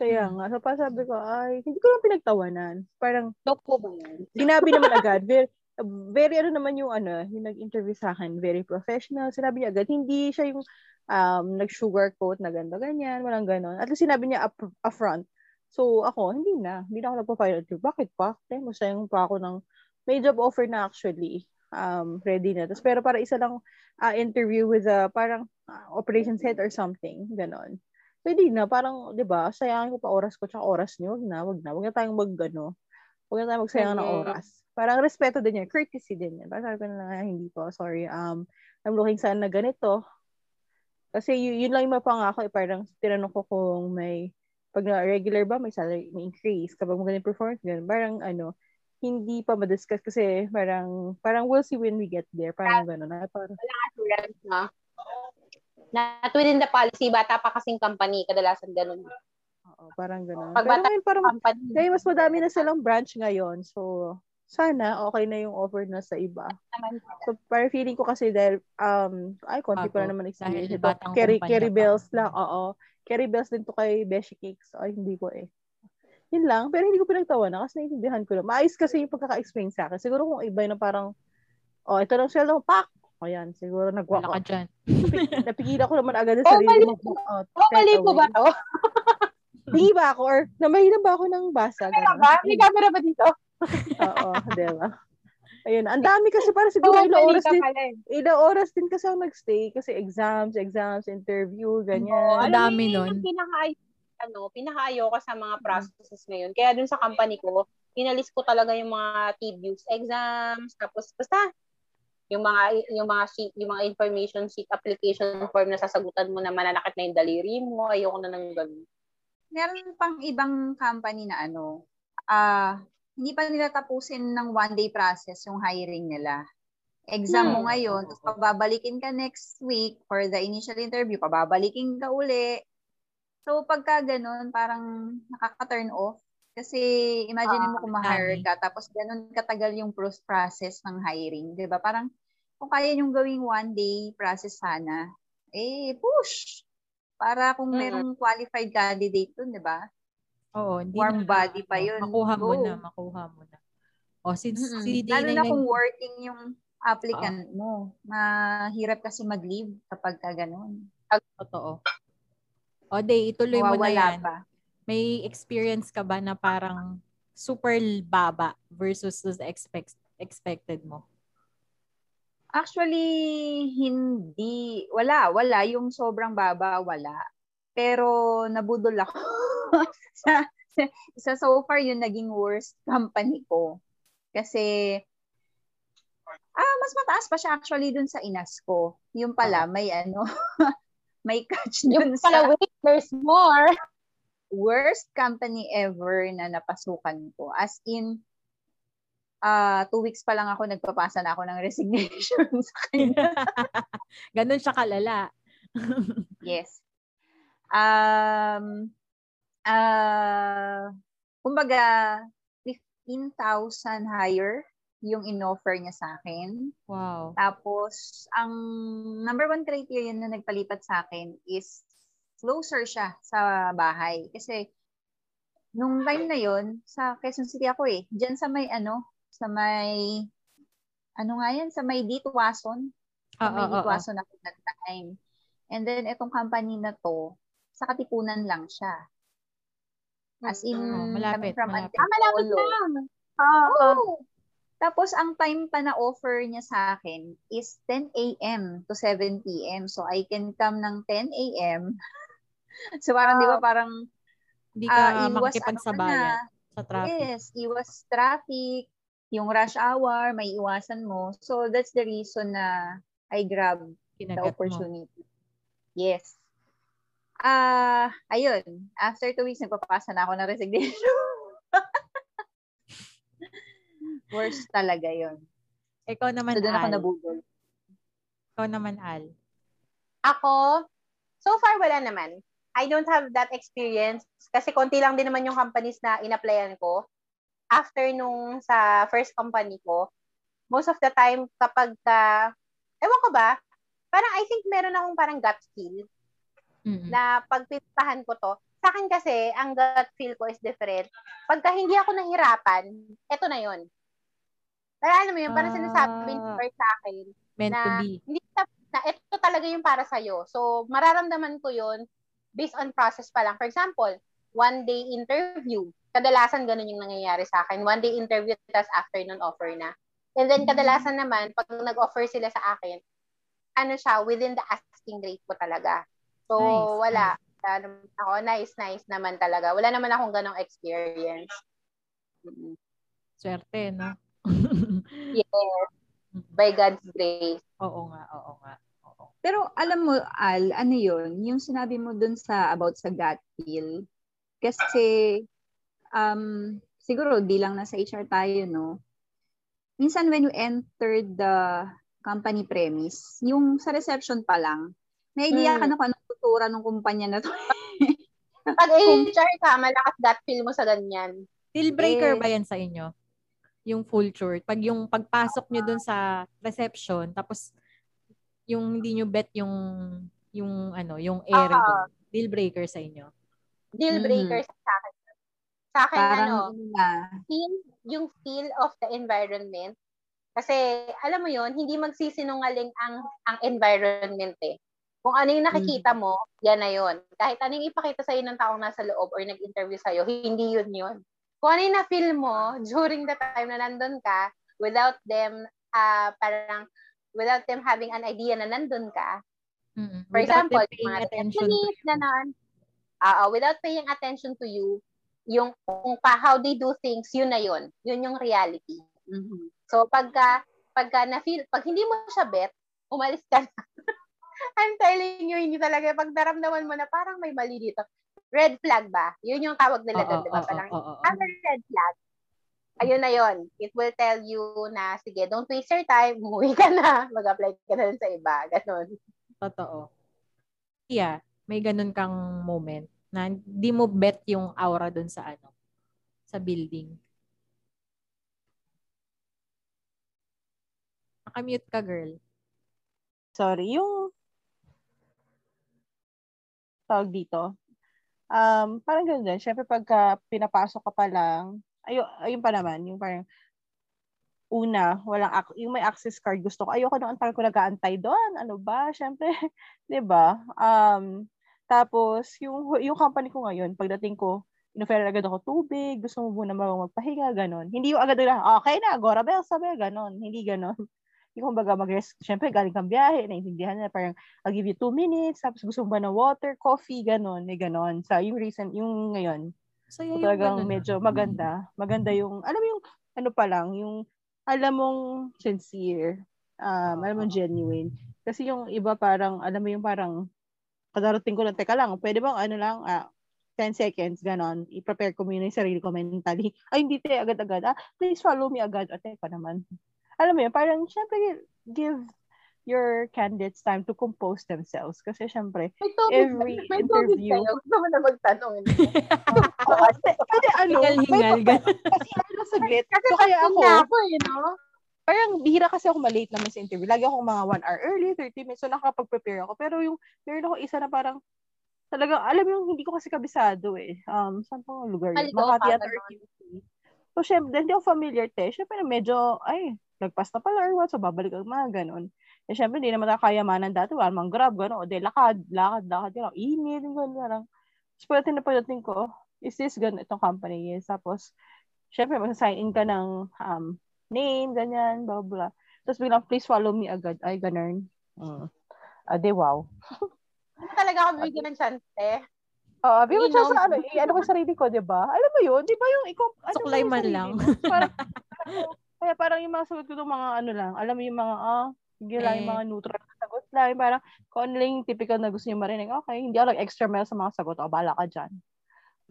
kaya nga. So, parang sabi ko, ay, hindi ko lang pinagtawanan. Parang, Joke po ba yan? sinabi naman agad, very, very ano naman yung ano, yung nag-interview sa akin, very professional. Sinabi niya agad, hindi siya yung um, nag-sugarcoat na ganda ganyan, walang ganon. At least sinabi niya up, upfront. So, ako, hindi na. Hindi na ako nagpa-final interview. Bakit pa? Eh, masayang pa ako ng, may job offer na actually. Um, ready na. Tapos, pero para isa lang uh, interview with a parang uh, operations head or something. Ganon. So, hindi na. Parang, di ba, sayangin ko pa oras ko tsaka oras niyo. Wag na, wag na. Wag na tayong mag, ano, wag na tayong magsayang ng Mhm. oras. Parang respeto din yan. Courtesy din yan. Parang sabi ko na lang, "Ah, hindi po, sorry. Um, I'm looking sana na ganito. Kasi yun, yun lang yung mapangako. Eh, parang tinanong ko kung may, pag na regular ba, may salary, may increase. Kapag magaling performance, ganun. Parang ano, hindi pa ma-discuss kasi parang, parang we'll see when we get there. Parang gano'n. Parang, Assurance na. Not within the policy, bata pa kasing company, kadalasan ganun. oo, parang gano'n. Pag Pero bata- ngayon, parang, Company. kaya mas madami na silang branch ngayon. So, sana okay na yung offer na sa iba. So, parang feeling ko kasi dahil, um, ay, konti Bago. lang naman experience ito. Carry, carry bells lang, oo. Carry bells din to kay Beshi Cakes. Ay, hindi ko eh. Yun lang. Pero hindi ko pinagtawa na kasi naiintindihan ko na. Maayos kasi yung pagkaka-explain sa akin. Siguro kung iba na parang, oh, ito lang sweldo mo, pak! O yan, siguro nagwa Wala ko. ka dyan. Napigilan ko naman agad Oh, sa sarili mali mo. Oh, Oh, mali po ba to? Hindi ba ako? Or namahilan ba ako ng basa? Ganun. ba? May camera ba dito? Oo, diba? Ayun, ang dami kasi para siguro Oo, ilang oras din, eh. ilang oras din kasi ako nagstay kasi exams, exams, interview, ganyan. Ang Alam mo, dami yung pinaka ano, pinakaayo ko sa mga processes ngayon. Kaya dun sa company ko, inalis ko talaga yung mga TBUs exams, tapos basta yung mga yung mga sheet, yung mga information sheet application form na sasagutan mo na mananakit na yung daliri mo, ayoko na ng ganun. meron pang ibang company na ano, ah hindi pa nila tapusin ng one-day process yung hiring nila. Exam mo Hmm. ngayon, tapos pababalikin ka next week for the initial interview, pababalikin ka uli. So, pagka ganun, parang nakaka-turn off. Kasi imagine mo kung ma-hire ka, tapos ganun katagal yung process ng hiring. 'di ba Parang kung kaya yung gawing one-day process sana, eh, push! Para kung Mm. merong qualified candidate dun, di ba? Oo, hindi Warm na, body pa ano, yun. Makuha mo Go. na, makuha mo na. O, since Mm-mm. si Lalo na kung working yung applicant mo. Mahirap kasi mag-leave kapag ka ganun. Totoo. O, Day, ituloy mo na yan. pa. May experience ka ba na parang super baba versus the expect, expected mo? Actually, hindi. Wala, wala. Yung sobrang baba, wala. Pero nabudol ako. sa, sa, so far, yung naging worst company ko. Kasi, ah, mas mataas pa siya actually dun sa inas ko. Yung pala, may ano, may catch dun Yung pala, sa wait, there's more. worst company ever na napasukan ko. As in, ah two weeks pa lang ako, nagpapasa na ako ng resignation sa kanya. Ganon siya kalala. Yes. Um, uh, kumbaga, 15,000 higher yung in-offer niya sa akin. Wow. Tapos, ang number one criteria na nagpalipat sa akin is closer siya sa bahay. Kasi, nung time na yon sa Quezon City ako eh. Diyan sa may ano, sa may, ano nga yan, sa may Ditwason. Sa Ah, may ah. Ditwason ako that time. And then, itong company na to, sa Katipunan lang siya. As in, Oh, malapit, from malapit. Ah, malapit lang. Oo. Tapos, ang time pa na offer niya sa akin is 10 a.m. to 7 p.m. So, I can come ng 10 a.m. so parang, di ba, parang Hindi ah, ka iwas ano ka makikipagsabayan na. sa traffic. Yes, iwas traffic, yung rush hour, may iwasan mo. So that's the reason na I grab the Kinagat mo. opportunity. Yes. Ah, ayun. After two weeks, nagpapasa na ako ng resignation. Worst talaga yun. Ikaw naman, So, doon ako Al. nabugol. Ikaw naman, Al. Ako, so far wala naman. I don't have that experience kasi konti lang din naman yung companies na in-applyan ko. After nung sa first company ko, most of the time kapag ka, ewan ko ba, parang I think meron akong parang gut feel Na pagpistahan ko to. Sa akin kasi, ang gut feel ko is different. Pagka hindi ako nahirapan, eto na yon. Pero alam mo yun, parang Ah. sinasabi ni Lord sa akin, Meant to na be. hindi na, na ito talaga yung para sa'yo. So, mararamdaman ko yun based on process pa lang. For example, one day interview. Kadalasan ganun yung nangyayari sa akin. One day interview, tapos afternoon offer na. And then kadalasan naman, pag nag-offer sila sa akin, ano siya, within the asking rate ko talaga. So, Nice, wala. Ano, Ako, nice, nice naman talaga. Wala naman akong ganong experience. Mm. Swerte, no? Yes. By God's grace. oo nga, oo nga. Oo. Pero alam mo, Al, ano yun? Yung sinabi mo dun sa about sa gut feel. Kasi, um, siguro, di lang nasa HR tayo, no? Minsan when you enter the company premise, yung sa reception pa lang, may idea ka Mm. na kung anong tutura ng kumpanya na to. Pag HR ka, malakas gut feel mo sa ganyan. Deal breaker Yes. ba yan sa inyo? Yung full short. Pag yung pagpasok nyo dun sa reception, tapos yung hindi nyo bet yung yung ano, yung area Ah. dun. Deal breaker sa inyo. Deal Mhm. breaker sa akin. Sa akin, Parang, ano, na, feel, yung feel of the environment. Kasi, alam mo yon hindi magsisinungaling ang ang environment eh. Kung ano yung nakikita mo, yan na yon. Kahit anong ipakita sa'yo ng taong nasa loob or nag-interview sa'yo, hindi yun yun. Kung ano yung na-feel mo during the time na nandun ka, without them, ah parang, without them having an idea na nandun ka, Mm-mm. For Without example, mga attention ganon. Oo, without paying attention to you, yung kung pa, how they do things, yun na yun. Yun yung reality. mhm. So, pagka, pagka na-feel, pag hindi mo siya bet, umalis ka na. I'm telling you, hindi talaga. Pag naramdaman mo na parang may mali dito. Red flag ba? Yun yung tawag nila doon, Oo, di ba? Parang. I'm a red flag. Ayun na yun. It will tell you na, sige, don't waste your time, umuwi ka na, mag-apply ka na sa iba. Ganon. Totoo. Yeah, may ganun kang moment na di mo bet yung aura dun sa ano, sa building. Nakamute ka, girl. Sorry, yung tawag dito. Um, parang ganun din. Siyempre, pagka pinapasok ka pa lang, ayo, ayun pa naman, yung parang una, walang yung may access card gusto ko. Ayoko nung antal ko nag-aantay doon. Ano ba? Siyempre, 'di ba? Um, tapos yung yung company ko ngayon, pagdating ko, inoffer agad ako tubig, gusto mo muna mag- magpahinga, ganon. Hindi yung agad na, okay na, Gora Bell, sabi, ganon. Hindi ganon. Yung kumbaga mag-rest, syempre galing kang biyahe, naiintindihan na parang I'll give you two minutes, tapos gusto mo ba ng water, coffee, ganon, may ganon. Sa yung recent, yung ngayon, So, yung talagang ganun. medyo maganda. Maganda yung, alam mo yung, ano pa lang, yung, alam mong sincere, um, alam mong genuine. Kasi yung iba parang, alam mo yung parang, kadarating ko lang, teka lang, pwede bang ano lang, ah, 10 seconds, ganon, i-prepare ko muna yung sarili ko mentally. Ay, hindi te, agad-agad. Ah, please follow me agad. O, teka naman. Alam mo yun, parang, syempre, give your candidates time to compose themselves. Kasi, syempre, May every may interview, kayo. Gusto mo na magtanong. Oo, pwede ano, may- kasi ano saglit. Kasi So, kaya ako, ako, you know? parang bihira kasi ako malate naman sa interview. Lagi akong mga 1 hour early, 30 minutes. So, nakakapag-prepare ako. Pero yung, meron ako isa na parang, talagang, alam mo yung hindi ko kasi kabisado eh. Um, saan pang lugar yun? Makati ka, at. So, syempre, hindi ako familiar te. Syempre, medyo, ay, nagpas na pala or what. So, babalik ang mga ganon. Eh, syempre, hindi naman nakakayamanan dati. Wala mang grab, ganon. O, de, lakad, lakad, lakad. Gano'n. Init, gano'n, gano'n. Tapos, pagdating na pagdating ko, is this gano'n itong company? Yes. Tapos, syempre, mag-sign in ka ng um, name, ganyan, blah, blah. Tapos biglang, please follow me agad. Ay, ganun. Mm. Ah, de, wow. Hindi talaga ako bibigyan ng chance eh. Oo, uh, You siya sa ano, eh, ano ko sa sarili ko, di ba? Alam mo yun, di ba yung ikaw, ano Suklay man sarili lang. Parang, kaya parang yung mga sagot ko mga ano lang, alam mo yung mga, ah, sige lang, yung Eh. mga neutral na sagot lang, parang, kung ano lang yung typical na gusto niyo marinig, okay, hindi ako extra mile sa mga sagot, o, bala ka dyan.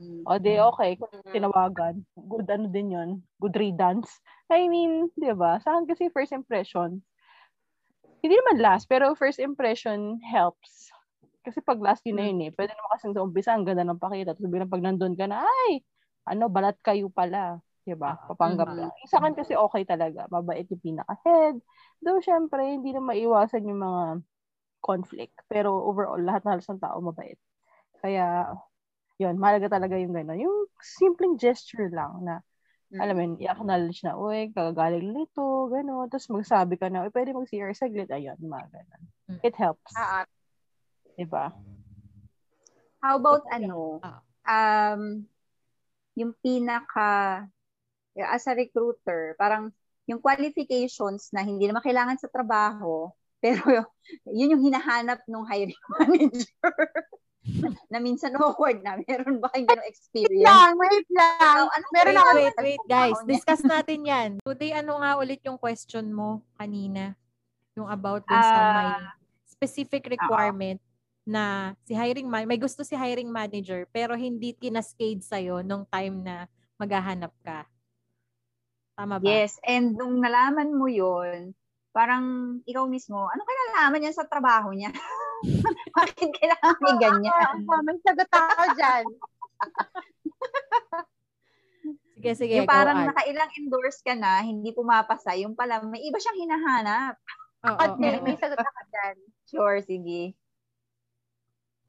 Mm. O, di, okay, kung Mm. tinawagan, good ano din yun, good riddance. I mean, di ba? Sa akin kasi first impression, hindi naman last, pero first impression helps. Kasi pag last yun na yun eh, pwede naman kasi sa umpisa, ang ganda ng pakita. Tapos biglang pag nandun ka na, ay, ano, balat kayo pala. Diba? Papanggap Mhm. lang. Sa akin kasi okay talaga. Mabait yung pinaka-head. Though, syempre, hindi na maiwasan yung mga conflict. Pero overall, lahat na halos ng tao mabait. Kaya, yun, mahalaga talaga yung gano'n. Yung simpleng gesture lang na, Mm. alam mo yun, i-acknowledge na, uy, kagagaling nito, gano'n. Tapos magsabi ka na, uy, pwede mag-CR saglit. Ayun, mga gano'n. Mm. It helps. Ah. Diba? How about ano? Ah. Um, yung pinaka, as a recruiter, parang yung qualifications na hindi naman kailangan sa trabaho, pero yun yung hinahanap ng hiring manager. na minsan awkward na. Meron ba kayong ganong experience? lang, wait lang. So, anong Meron Wait, ako- wait, wait, guys. trabaho niya? Discuss natin yan. Today, ano nga ulit yung question mo kanina? Yung about dun sa Ah, may specific requirement na si hiring man, may gusto si hiring manager pero hindi kinascade sa'yo nung time na maghahanap ka. Tama ba? Yes, and nung nalaman mo yun, parang ikaw mismo, ano kaya nalaman yan sa trabaho niya? Bakit kailangan may ganyan? May sagot ako dyan. Sige, sige. yung parang on. nakailang endorse ka na, hindi pumapasa, yung pala, may iba siyang hinahanap. Oo, At oo, may, may sagot ako dyan. Sure, sige.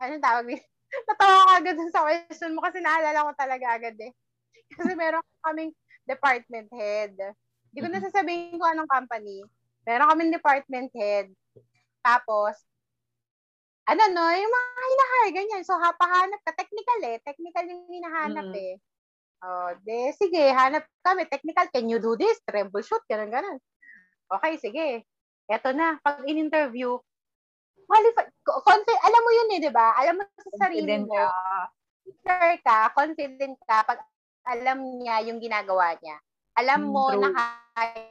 Anong tawag dito? Natawa ka agad sa question mo kasi naalala ko talaga agad eh. Kasi meron kaming department head. Hindi ko na sasabihin ko anong company. Meron kaming department head. Tapos, ano no, yung mga hinahire, ganyan. So, hapahanap ka. Technical eh. Technical yung hinahanap Mm. eh. Oh, de, sige, hanap kami. Technical, can you do this? Troubleshoot, ganun, ganun. Okay, sige. Eto na, pag in-interview, qualified, confi- alam mo yun eh, di ba? Alam mo sa sarili Confident mo, sure ka, confident ka pag alam niya yung ginagawa niya. Alam Mm, mo true. na kaya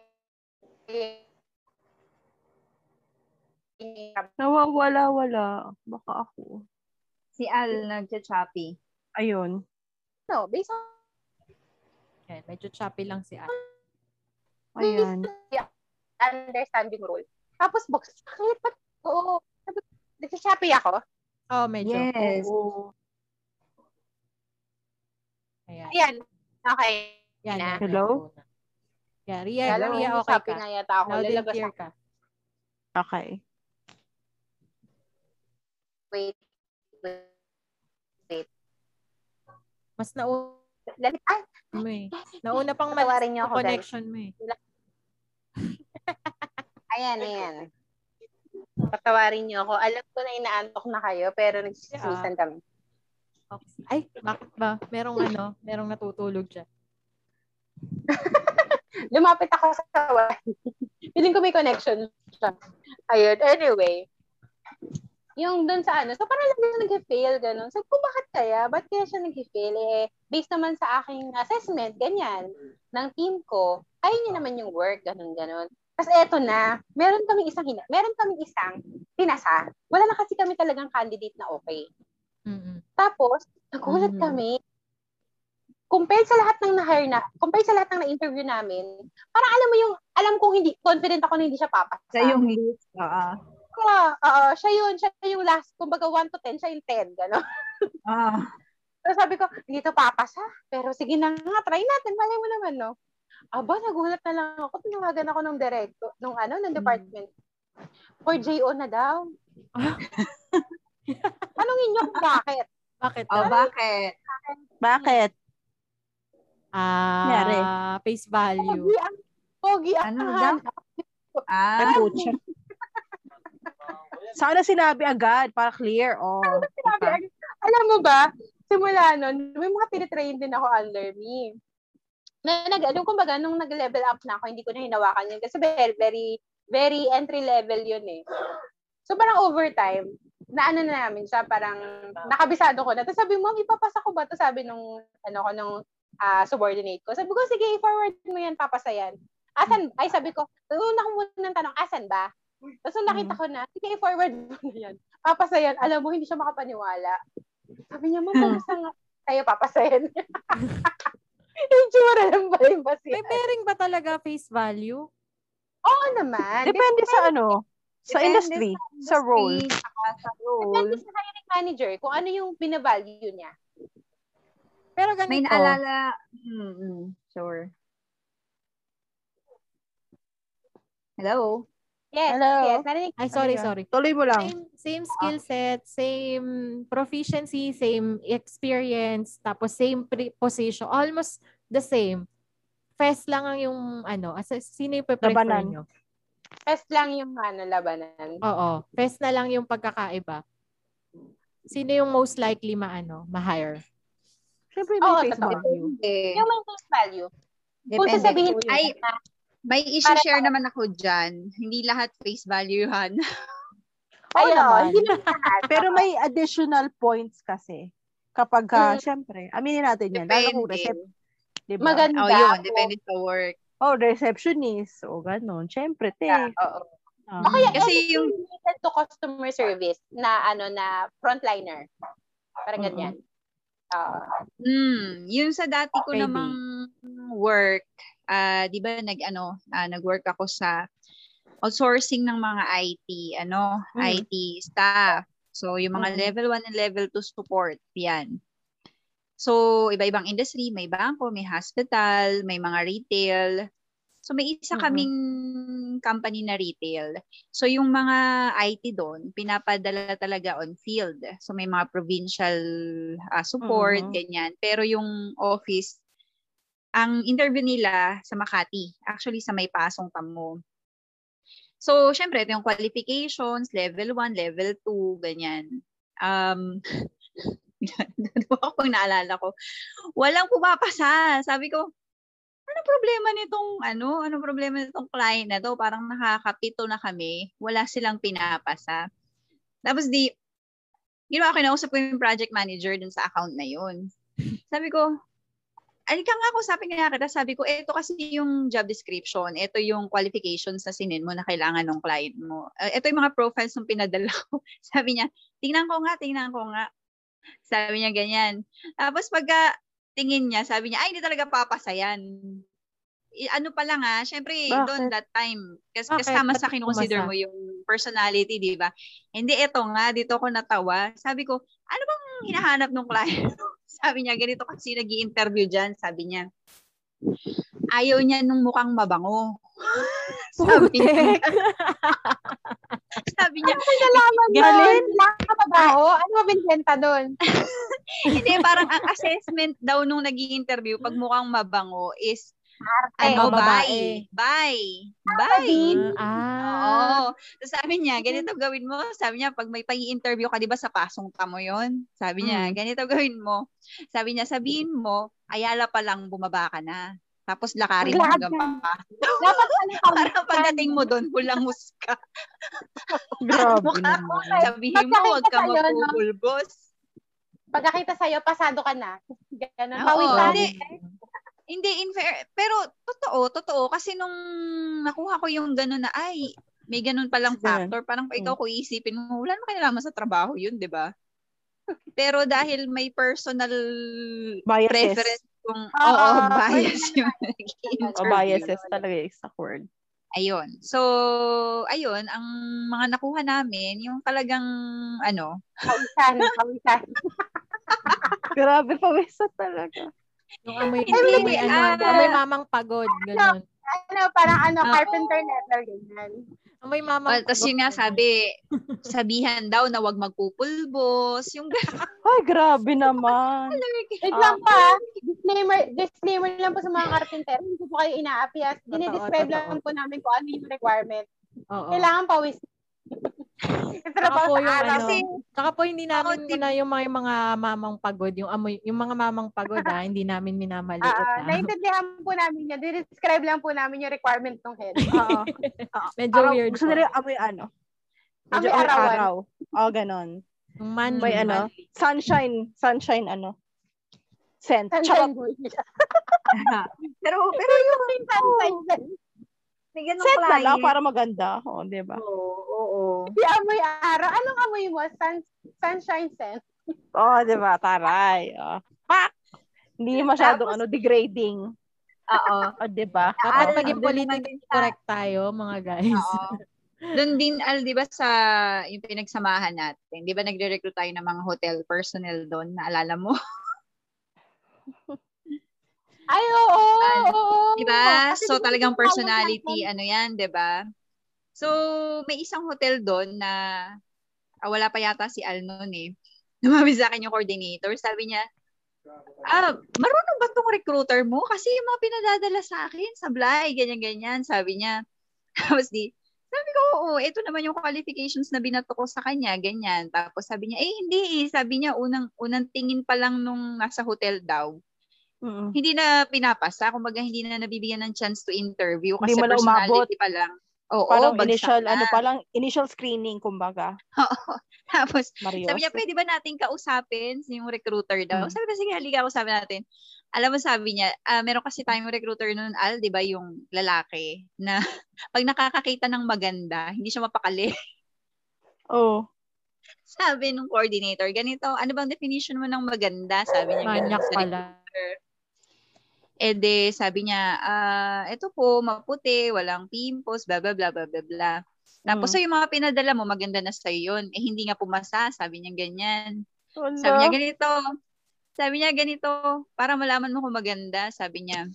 Nawawala-wala. Baka ako. Si Al nagcha-choppy. Ayun. no, based on Yan, medyo choppy lang si Al. Ayan. understanding rule. Tapos, box, bakit? Ba't? Ko, Nagsisapi ako. Oh, medyo. Yes. Oo. Ayan. Ayan. Okay. Yan, Na. Hello? Yeah, Ria, mo, Ria, okay nagsisapi ka. na yata ako. Loud and Lalabas clear ako. ka. Okay. Wait. Wait. Mas nauna Lalit. Ay, mo eh. Nauna pang guys. connection mo eh. ayan, ayan. Patawarin niyo ako. Alam ko na inaantok na kayo, pero nagsisimisan kami. Okay. Ay, bakit ba? Merong ano, merong natutulog dyan. Lumapit ako sa wifi. Feeling ko may connection siya. Ayun. Anyway. Yung dun sa ano. So, parang lang siya nag-fail, gano'n. So, kung bakit kaya? Ba't kaya siya nag-fail? Eh, based naman sa aking assessment, ganyan, ng team ko, kaya niya naman yung work, gano'n, gano'n. Tapos eto na, meron kaming isang hina, meron kaming isang pinasa. Wala na kasi kami talagang candidate na okay. Mm-mm. Tapos, nagulat Mm. kami. Compared sa lahat ng na-hire na, compared sa lahat ng na-interview namin, parang alam mo yung, alam kong hindi, confident ako na hindi siya papasa. Sa yung list. Oo. Oo, oo, siya yun, siya yung last, kumbaga 1 to 10, siya yung 10, gano'n. Ah. So sabi ko, hindi to papasa. Pero sige na nga, try natin, malay mo naman, no? Aba, nagulat na lang ako. Tinawagan ako ng director, nung ano, ng department. For JO na daw. Tanungin niyo bakit. Bakit? Oh, daw? bakit? Bakit? Ah, face value. Pogi ang, pogi ang Ano hanap. Ah. Sana sinabi agad para clear. Oh. Sinabi, agad. alam mo ba, simula nun, may mga tinitrain din ako under me. Na nag, yung kumbaga, nung nag-level up na ako, hindi ko na hinawakan yun. Kasi very, very, very entry level yun eh. So parang overtime, na ano na namin siya, parang nakabisado ko na. Tapos sabi mo, ipapasa ko ba to Sabi nung, ano ko, nung ah, subordinate ko. Sabi ko, sige, i-forward mo yan, papasa yan. Asan, ay sabi ko, una ko muna ng tanong, asan ba? Tapos nung nakita ko na, sige, i-forward mo na yan. Papasa yan. Alam mo, hindi siya makapaniwala. Sabi niya, ma'am, papasa nga. Tayo, papasa yan. yung tsura lang ba yung basi? May bearing ba talaga face value? Oo naman. Depende sa ano, sa Depende industry, sa role. industry, sa Depende role. sa hiring manager kung ano yung binavalue niya. Pero ganito. May naalala, hmm, sure. Hello? Yes, Hello. yes. Narinig Ay, sorry, yan? sorry. Tuloy mo lang. Same, same skill set, same proficiency, same experience, tapos same pre- position. Almost the same. Fest lang ang yung ano, as sino yung prefer Labanan. nyo? Fest lang yung ano, labanan. Oo. Fest na lang yung pagkakaiba. Sino yung most likely maano, ma-hire? Siyempre may Oo, face value. Yung may face value. Kung Depende. sasabihin mo Ay, may issue-share naman ako dyan. Hindi lahat face valuehan. Oo ayun, naman. hindi naman lahat. Pero may additional points kasi. Kapag, ka, Mm. syempre, aminin natin yan. Lalo kung Depende. recep, diba? Maganda. Oh, yun. Depende sa work. Oh, receptionist. O, ganun. Syempre, te. Oo. Ah. O kaya, Kasi yung- related to customer service na ano na frontliner. Parang Mm-mm. ganyan. Oo. Hmm, yung sa dati ko Maybe. namang work, ah, 'di ba nag ano, ah, nag-work ako sa outsourcing ng mga IT, ano, Mm. IT staff. So yung mga Mm. level 1 and level 2 support, 'yan. So iba-ibang industry, may bangko, may hospital, may mga retail. So may isa Mm-mm. kaming company na retail. So yung mga IT doon, pinapadala talaga on field. So may mga provincial ah, support, Mhm. ganyan. Pero yung office, ang interview nila sa Makati, actually sa may pasong tamo. So, syempre, ito yung qualifications, level 1, level 2, ganyan. Um, ako pag naalala ko, walang pumapasa. Sabi ko, ano problema nitong ano, ano problema nitong client na to? Parang nakakapito na kami, wala silang pinapasa. Tapos di ginawa ko kinausap ko yung project manager dun sa account na yun. Sabi ko, alika nga ako, sabi nga kita, sabi ko, eto kasi yung job description, eto yung qualifications na sinin mo na kailangan ng client mo. Uh, eto yung mga profiles ng pinadala ko. sabi niya, tingnan ko nga, tingnan ko nga. Sabi niya ganyan. Tapos pagka tingin niya, sabi niya, ay, hindi talaga papasa yan. I- ano pa lang syempre, Bakit? doon that time, kas Bakit? kasama sa kinukonsider pumasa? mo yung personality, di ba? Hindi, eto nga, dito ako natawa. Sabi ko, ano bang hinahanap ng client? sabi niya, ganito kasi nag interview dyan. Sabi niya, ayaw niya nung mukhang mabango. sabi niya, sabi niya, Nalaman Galing. doon. Nakakabaho. Ano ba binibenta doon? hindi, parang ang assessment daw nung nag interview pag mukhang mabango is, Ay, ano, oh, bye. babae. Bye. Bye. Ah. Oo. So sabi niya, ganito gawin mo. Sabi niya, pag may pag-interview ka, di ba sa pasong tamo yon Sabi niya, Mm. ganito gawin mo. Sabi niya, sabihin mo, ayala pa lang bumaba ka na. Tapos lakarin mo hanggang ka. pa. Dapat ano Para pagdating mo doon, hulangus ka. Grabe Mukha naman. Sabihin mo, huwag ka magpupulbos. Pagkakita sa'yo, pasado ka na. Ganun. Oo, Pawisan. Hindi. In fair. Pero, totoo, totoo. Kasi nung nakuha ko yung gano'n na, ay, may ganun palang factor. Parang pa ikaw, kung iisipin mo, wala naman kinalaman sa trabaho yun, di ba? Pero dahil may personal Biases. preference kung, Oo, oo, oo, bias yung O nag-interview. biases talaga yung exact word. Ayun. So, ayun, ang mga nakuha namin, yung talagang, ano, Pawisan. Pawisan. Grabe, pawisa talaga. Yung amoy, Hindi, amoy, ano, ah. amoy mamang pagod. Ganun. Ano, parang ano, Oo. carpenter level, ganyan. Amoy mamang well, tapos yun nga sabi, sabihan daw na wag magpupulbos, yung Ay, grabe naman. Wait lang pa. Disclaimer, disclaimer lang po sa mga carpenter. Hindi ko po kayo inaapias. Dinidescribe lang po namin kung ano yung requirement. Oo. Kailangan pawis. Saka Trabaho po sa yung araw. ano, saka po hindi namin Ako, muna yung mga, yung mga mamang pagod, yung amoy, yung mga mamang pagod ah, hindi namin minamaliit Ah, ah. naintindihan po namin yun. Dinidescribe lang po namin yung requirement ng head. Oo. Medyo Parang weird Gusto nila yung amoy ano. Medyo may arawan. araw. Oh, ganon. Yung monthly. May ano, sunshine, sunshine ano, scent. Sunshine pero, pero yung, Sunshine scent. May ganong Scent na lang client. para maganda. Oo, di ba? Oo, oo. Di amoy araw. Anong amoy mo? Sun, sunshine scent. Oo, di ba? Taray. Oh. Pak! Hindi masyadong ano, degrading. Oo. O, di ba? Al, maging politically correct tayo, mga guys. Oo. Doon din, Al, di ba sa yung pinagsamahan natin, di ba nagre-recruit tayo ng mga hotel personnel doon, naalala mo? Ay, oo. Ano, oo. Di ba? Kasi So talagang personality, ano yan, di ba? So, may isang hotel doon na ah, wala pa yata si Al noon eh. Lumabi sa akin yung coordinator. Sabi niya, ah, marunong ba tong recruiter mo? Kasi yung mga pinadadala sa akin, sablay, ganyan-ganyan. Sabi niya. Tapos di, sabi ko, oo, ito naman yung qualifications na binato ko sa kanya, ganyan. Tapos sabi niya, eh, hindi eh. Sabi niya, unang, unang tingin pa lang nung nasa hotel daw, Mm-mm. hindi na pinapasa, kumbaga hindi na nabibigyan ng chance to interview Hindi kasi mo na umabot. personality pa lang. Oo, Parang bagsak initial, na. ano pa lang, initial screening, kumbaga. Oo. Tapos, Marios. sabi niya, pwede ba nating kausapin yung recruiter daw? Mm. Sabi ko, sige, halika, kausapin natin. Alam mo, sabi niya, ah, meron kasi tayong recruiter noon, Al, di ba, yung lalaki, na pag nakakakita ng maganda, hindi siya mapakali. Oo. sabi nung coordinator, ganito, ano bang definition mo ng maganda? Sabi niya, Manyak pala. Eh de, sabi niya, ah, ito po, maputi, walang pimples, blah, blah, blah, blah, blah, blah. Tapos, Mm. so yung mga pinadala mo, maganda na sa'yo yun. Eh, hindi nga pumasa, sabi niya ganyan. Wala. Sabi niya ganito, sabi niya ganito, para malaman mo kung maganda, sabi niya,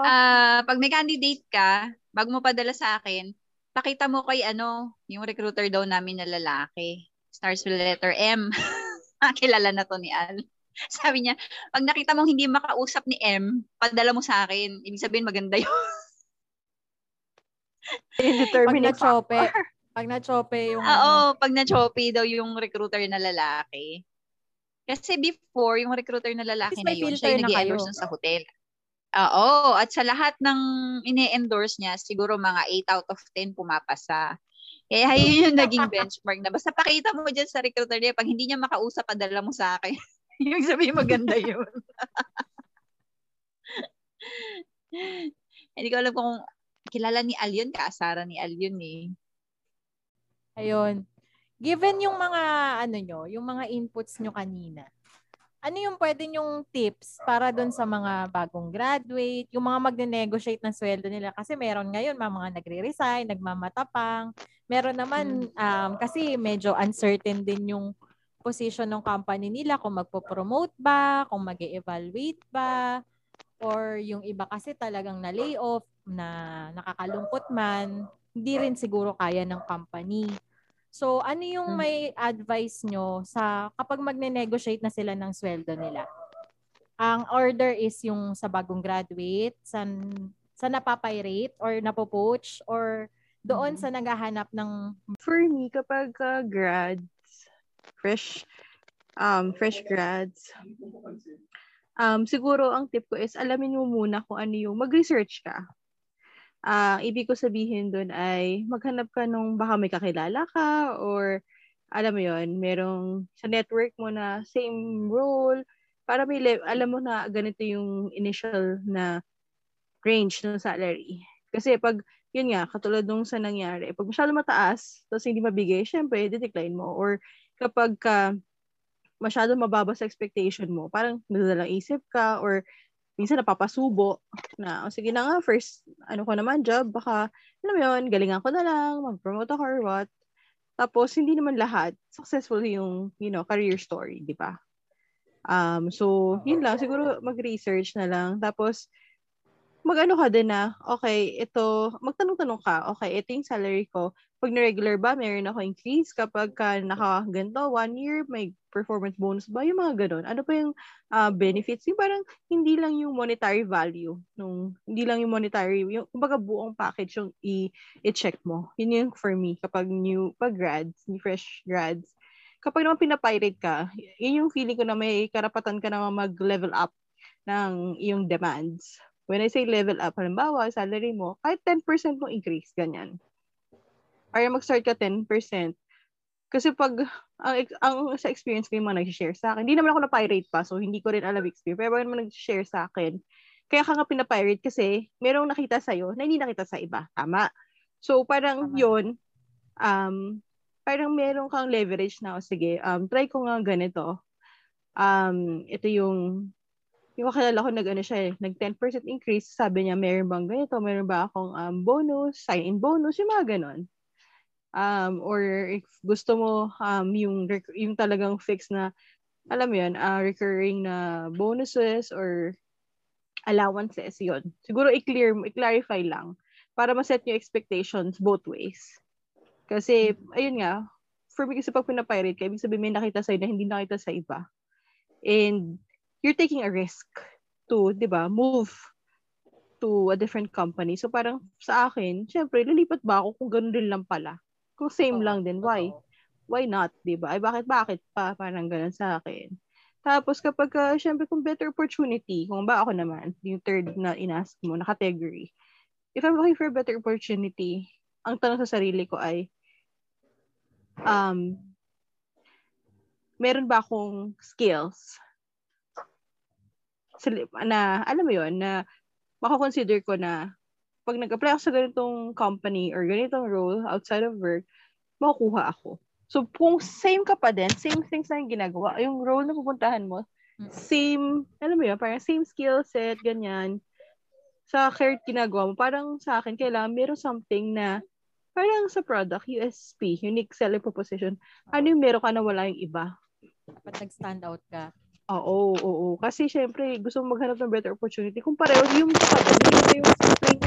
ah, pag may candidate ka, bago mo padala sa akin, pakita mo kay ano, yung recruiter daw namin na lalaki. Stars with letter M. Kilala na to ni Al. Sabi niya, pag nakita mong hindi makausap ni M, padala mo sa akin. Ibig sabihin maganda yun. Pag Indeterminate na-chope, factor. pag na-chope yung Oo, ano, pag na-choppy daw yung recruiter na lalaki. Kasi before, yung recruiter na lalaki na yun, siya yung na nag endorse kayo. sa hotel. Oo, at sa lahat ng ine-endorse niya, siguro mga 8 out of 10 pumapasa. Kaya yun yung naging benchmark na basta pakita mo dyan sa recruiter niya, pag hindi niya makausap, padala mo sa akin. yung sabihin maganda yun. hindi ko alam kung kilala ni Al yun, kaasara ni Al yun eh. Ayun. Given yung mga ano nyo, yung mga inputs nyo kanina, ano yung pwede nyong tips para doon sa mga bagong graduate, yung mga magne-negotiate ng sweldo nila? Kasi meron ngayon mga, mga nagre-resign, nagmamatapang. Meron naman, um, kasi medyo uncertain din yung position ng company nila, kung magpo-promote ba, kung mag evaluate ba, or yung iba kasi talagang na-layoff, na nakakalungkot man, hindi rin siguro kaya ng company. So, ano yung Mm. may advice nyo sa kapag magne-negotiate na sila ng sweldo nila? Ang order is yung sa bagong graduate, sa, sa napapay-rate or napopoach or doon sa naghahanap ng For me, kapag uh, grads, fresh, um, fresh grads, um, siguro ang tip ko is alamin mo muna kung ano yung, mag-research ka. Ah, ibig ko sabihin doon ay maghanap ka nung baka may kakilala ka or alam mo yon merong sa network mo na same role para may alam mo na ganito yung initial na range ng salary. Kasi pag yun nga, katulad nung sa nangyari, pag masyado mataas, tapos hindi mabigay, syempre, decline mo. Or kapag ka masyado mababa sa expectation mo, parang nadadalang isip ka or minsan napapasubo na, o sige na nga, first, ano ko naman, job, baka, alam mo yun, galingan ko na lang, mag-promote ako or what. Tapos, hindi naman lahat successful yung, you know, career story, di ba? Um, so, yun lang, siguro mag-research na lang. Tapos, mag-ano ka din na, okay, ito, magtanong-tanong ka, okay, ito yung salary ko. Pag na-regular ba, mayroon ako increase. Kapag ka naka-ganto, one year, may performance bonus ba? Yung mga ganun. Ano pa yung ah, benefits? Yung parang hindi lang yung monetary value. Nung, hindi lang yung monetary, yung kumbaga buong package yung i- i-check mo. Yun yung for me, kapag new, pag grads, new fresh grads. Kapag naman pinapirate ka, yun yung feeling ko na may karapatan ka naman mag-level up ng iyong demands. When I say level up, halimbawa, salary mo, kahit 10% mo increase, ganyan. Para mag-start ka 10%. Kasi pag, ang, ang sa experience ko yung mga nag-share sa akin, hindi naman ako na-pirate pa, so hindi ko rin alam experience. Pero pag naman nag-share sa akin, kaya ka nga pinapirate kasi merong nakita sa'yo na hindi nakita sa iba. Tama. So, parang Tama. yun, um, parang meron kang leverage na, o sige, um, try ko nga ganito. Um, ito yung, yung kakilala ko nag ano siya eh, nag 10% increase, sabi niya, meron bang ganito, meron ba akong um, bonus, sign-in bonus, yung mga ganon. Um, or if gusto mo um, yung, rec- yung talagang fix na, alam mo yun, uh, recurring na bonuses or allowances, yun. Siguro i-clear i-clarify lang para ma-set yung expectations both ways. Kasi, ayun nga, for me kasi pag pinapirate ka, ibig sabihin may nakita sa'yo na hindi nakita sa iba. And you're taking a risk to, di ba, move to a different company. So parang sa akin, syempre, lilipat ba ako kung ganun din lang pala? Kung same Oo, lang din, why? totoo. Why not, di ba? Ay bakit, bakit pa? Parang ganun sa akin. Tapos kapag, uh, syempre, kung better opportunity, kung ba ako naman, yung third na inask mo, na category, if I'm looking for a better opportunity, ang tanong sa sarili ko ay, um, meron ba akong skills na, alam mo yon na makakonsider ko na pag nag-apply ako sa ganitong company or ganitong role outside of work, makukuha ako. So, kung same ka pa din, same things na yung ginagawa, yung role na pupuntahan mo, Mm. same, alam mo yun, parang same skill set, ganyan, sa care ginagawa mo, parang sa akin, kailangan meron something na, parang sa product, USP, unique selling proposition, ano yung meron ka na wala yung iba? Dapat nag-stand out ka. Oo, oo, oo. Kasi syempre, gusto mo maghanap ng better opportunity. Kung pareho, yung yung training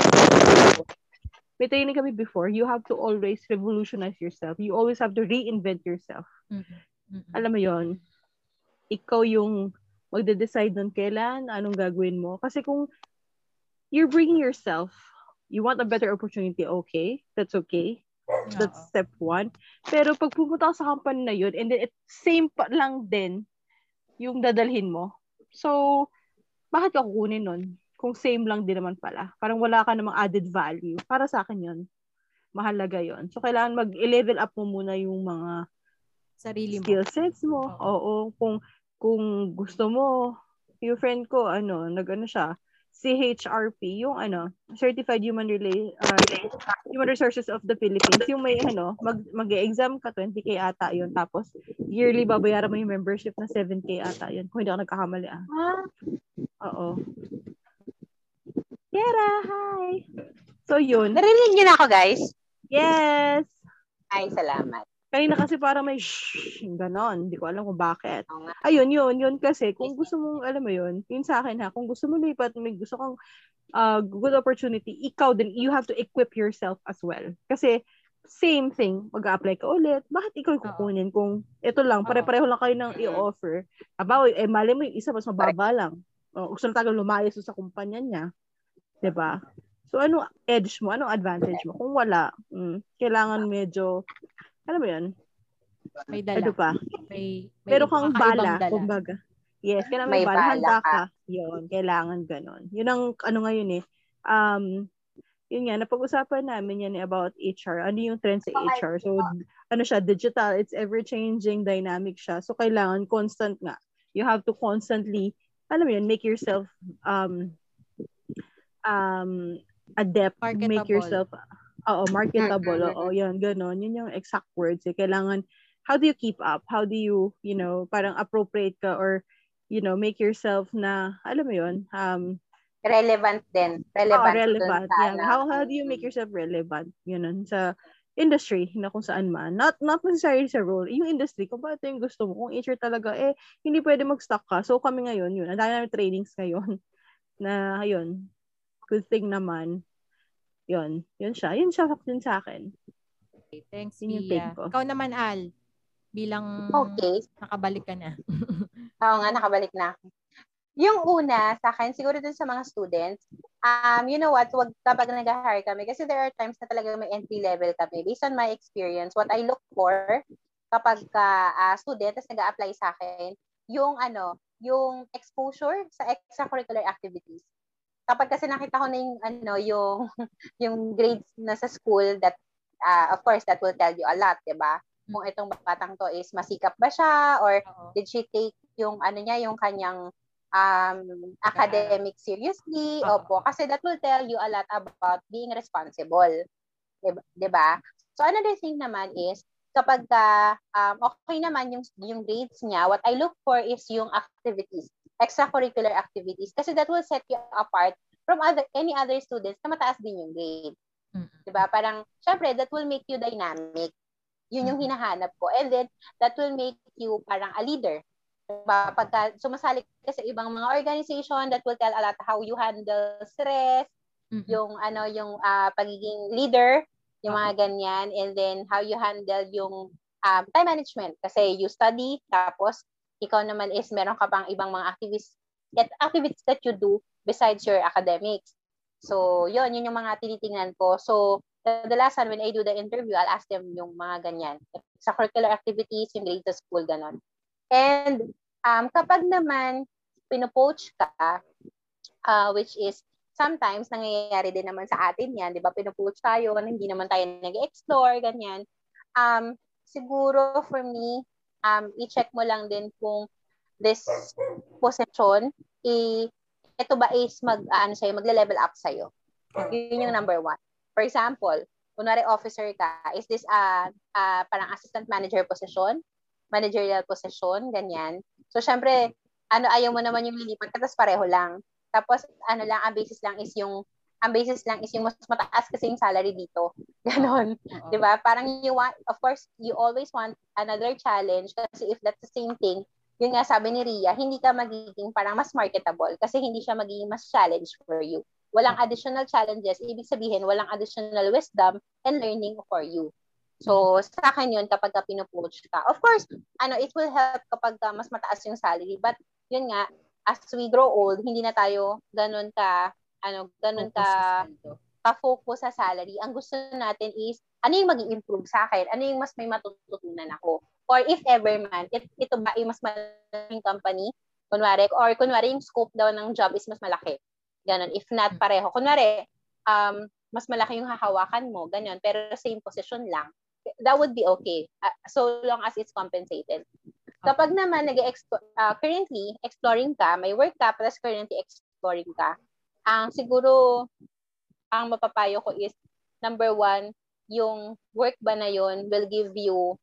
may training kami before, you have to always revolutionize yourself. You always have to reinvent yourself. Mhm. Mhm. Alam mo yon ikaw yung magde-decide nun kailan, anong gagawin mo. Kasi kung you're bringing yourself, you want a better opportunity, okay, that's okay. That's step one. Pero pag pumunta ka sa company na yun, and then it, same pa lang din yung dadalhin mo. So, bakit ka kukunin nun? Kung same lang din naman pala. Parang wala ka namang added value. Para sa akin yun. Mahalaga yon So, kailangan mag-level up mo muna yung mga Sarili mo. skill sets mo. Oo. Oo. Kung, kung gusto mo, yung friend ko, ano, nag-ano siya, CHRP, yung ano, Certified Human Rela- uh, Human Resources of the Philippines, yung may ano, mag mag-exam ka 20k ata yun tapos yearly babayaran mo yung membership na 7k ata yun. Kung hindi ako nagkakamali ah. Oo. Yera, hi. So yun. Narinig niyo na ako, guys? Yes. Ay, salamat. Kanina kasi para may shh, ganon. Hindi ko alam kung bakit. Ayun, yun, yun kasi, kung gusto mong, alam mo yun, yun sa akin ha, kung gusto mo lipat, may gusto kang uh, good opportunity, ikaw din, you have to equip yourself as well. Kasi, same thing, mag-apply ka ulit, bakit ikaw yung kukunin kung ito lang, pare-pareho lang kayo ng i-offer. Aba, eh, mali mo yung isa, mas mababa lang. O, gusto na lumayas sa kumpanya niya. 'Di ba? So, ano edge mo? Anong advantage mo? Kung wala, mm, kailangan medyo, alam mo yun, May ano dala. pa, May, may pero kang bala, dala. kumbaga. Yes, kailangan May may bala, handa ka. ka. Yun, kailangan ganon. Yun ang ano ngayon eh. Um, yun nga, napag-usapan namin yan about HR. Ano yung trend sa HR? So, ano siya, digital, it's ever-changing, dynamic siya. So, kailangan constant nga. You have to constantly, alam mo yun, make yourself um, um, adept, make Marketable. yourself, oo, marketable, Mm-mm. oo, yun, ganon. Yun yung exact words eh. Kailangan, how do you keep up? How do you, you know, parang appropriate ka or, you know, make yourself na, alam mo yun, um, Relevant din. oh, Relevant. dun relevant. Yeah. How, how do you make yourself relevant? Yun nun, sa industry na kung saan man. Not not necessarily sa role. Yung industry, kung bakit yung gusto mo. Kung HR talaga, eh, hindi pwede mag-stock ka. So, kami ngayon, yun. Ang dami namin trainings ngayon na, ayun, good thing naman. Yun. Yun siya. Yun siya yun sa akin. Okay, thanks, Yun yung ko. Ikaw naman, Al. Bilang Okay. nakabalik ka na. Oo nga, nakabalik na ako. Yung una, sa akin, siguro dun sa mga students, um, you know what, wag kapag nag-hire kami, kasi there are times na talaga may entry level kami. Based on my experience, what I look for kapag ka ah, student, tapos nag-apply sa akin, yung ano, yung exposure sa extracurricular activities. Kapag kasi nakita ko na yung ano, yung yung grades na sa school that uh, of course, that will tell you a lot, di ba? Kung itong batang to is masikap ba siya or Oo. did she take yung ano niya, yung kanyang um, academic seriously. Oo. Opo, kasi that will tell you a lot about being responsible. Diba? diba? So another thing naman is, kapag ka, um, okay naman yung, yung grades niya, what I look for is yung activities, extracurricular activities, kasi that will set you apart from other any other students na mataas din yung grade. Mm. 'Di ba? Parang syempre that will make you dynamic. Yun yung hinahanap ko. And then that will make you parang a leader. Diba? Pagka sumasali ka sa ibang mga organization, that will tell a lot how you handle stress, Mm-mm. yung ano yung ah, pagiging leader, yung mga ganyan and then how you handle yung um, time management kasi you study tapos ikaw naman is meron ka pang ibang mga activities activities that you do besides your academics. So, yun, yun yung mga tinitingnan ko. So, kadalasan when I do the interview, I'll ask them yung mga ganyan. Sa curricular activities, yung grade school, ganon. And um, kapag naman pinopoach ka, uh, which is sometimes nangyayari din naman sa atin yan, di ba? Pinopoach tayo, hindi naman tayo nag-explore, ganyan. Um, siguro for me, um, i-check mo lang din kung this position, i ito ba is mag, ah, ano sa'yo, magle-level up sa'yo. Yun yung number one. For example, kunwari officer ka, is this a, a parang assistant manager position? Managerial position, ganyan. So, syempre, ano, ayaw mo naman yung lilipat ka, tapos pareho lang. Tapos, ano lang, ang basis lang is yung, ang basis lang is yung mas mataas kasi yung salary dito. Ganon. Oo. 'Di ba? Parang you want, of course, you always want another challenge kasi if that's the same thing, yun nga sabi ni Ria, hindi ka magiging parang mas marketable kasi hindi siya magiging mas challenge for you. Walang additional challenges, ibig sabihin walang additional wisdom and learning for you. So, sa akin yun kapag ka pinupush ka. Of course, ano, it will help kapag ka mas mataas yung salary. But, yun nga, as we grow old, hindi na tayo ganun ka, ano, ganun ka, ka-focus sa salary. Ang gusto natin is, ano yung mag improve sa akin? Ano yung mas may matututunan ako? Or if ever man, it, ito ba ay mas malaking company? Kunwari, or kunwari yung scope daw ng job is mas malaki. Ganon. If not pareho. Kunwari, um, mas malaki yung hahawakan mo, ganyan, pero same position lang. That would be okay. Uh, so long as it's compensated. Kapag naman nag uh, currently exploring ka, may work ka, plus currently exploring ka, ang siguro ang mapapayo ko is number one, yung work ba na yun will give you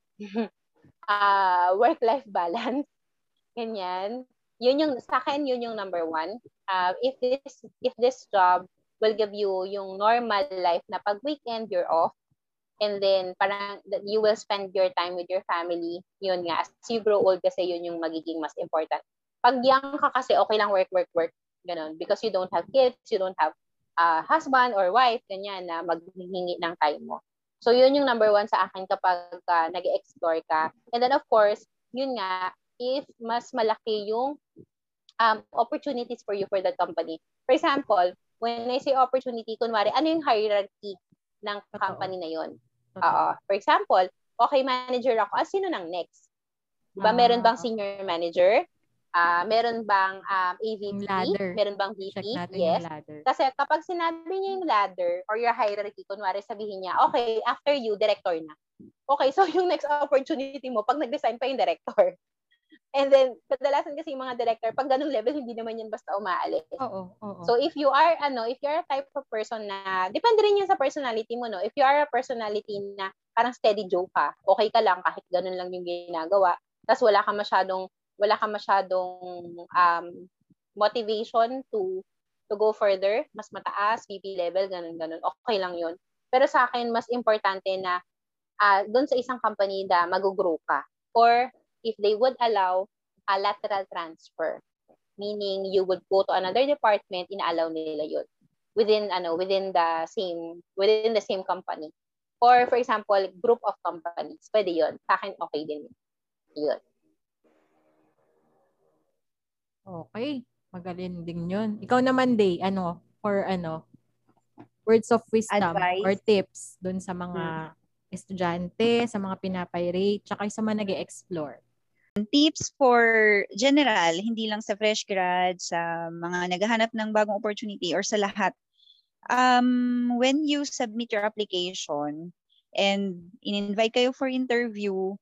uh, work-life balance. Ganyan. Yun yung, sa akin, yun yung number one. Uh, if this, if this job will give you yung normal life na pag weekend, you're off, and then parang you will spend your time with your family, yun nga. As you grow old kasi yun yung magiging mas important. Pag young ka kasi, okay lang work, work, work. Ganun. Because you don't have kids, you don't have uh, husband or wife, ganyan, na maghihingi ng time mo. So, yun yung number one sa akin kapag uh, nag-explore ka. And then, of course, yun nga, if mas malaki yung um, opportunities for you for the company. For example, when I say opportunity, kunwari, ano yung hierarchy ng company na yun? Totoo. Oo. For example, okay, manager ako. Ah, sino nang next? Diba, Ah, meron bang okay. senior manager? Ah, meron bang um, AVP? Ladder. Meron bang VP? Yes. Kasi kapag sinabi niya yung ladder or your hierarchy, kunwari sabihin niya, okay, after you, director na. Okay, so yung next opportunity mo, pag nag-design pa yung director. And then, kadalasan kasi yung mga director, pag ganung level, hindi naman yan basta umaalis. Oo, oo. So if you are ano, if you are a type of person na depende rin yan sa personality mo no. If you are a personality na parang steady Joe ka, okay ka lang kahit ganun lang yung ginagawa. Tapos wala ka masyadong wala ka masyadong um motivation to to go further, mas mataas, VP level, ganun ganun. Okay lang 'yun. Pero sa akin mas importante na ah doon sa isang company na mag-grow ka. Or if they would allow a lateral transfer. Meaning you would go to another department inaalaw nila yun. Within ano within the same within the same company. Or for example group of companies. Pwede yun. Sa akin okay din yun Okay. Magaling din yun. Ikaw naman, Day, ano, for ano, words of wisdom Advice? or tips dun sa mga estudyante, sa mga pinapay-rate, tsaka sa mga nag explore tips for general, hindi lang sa fresh grad, sa mga naghahanap ng bagong opportunity or sa lahat. Um, when you submit your application, and in-invite kayo for interview,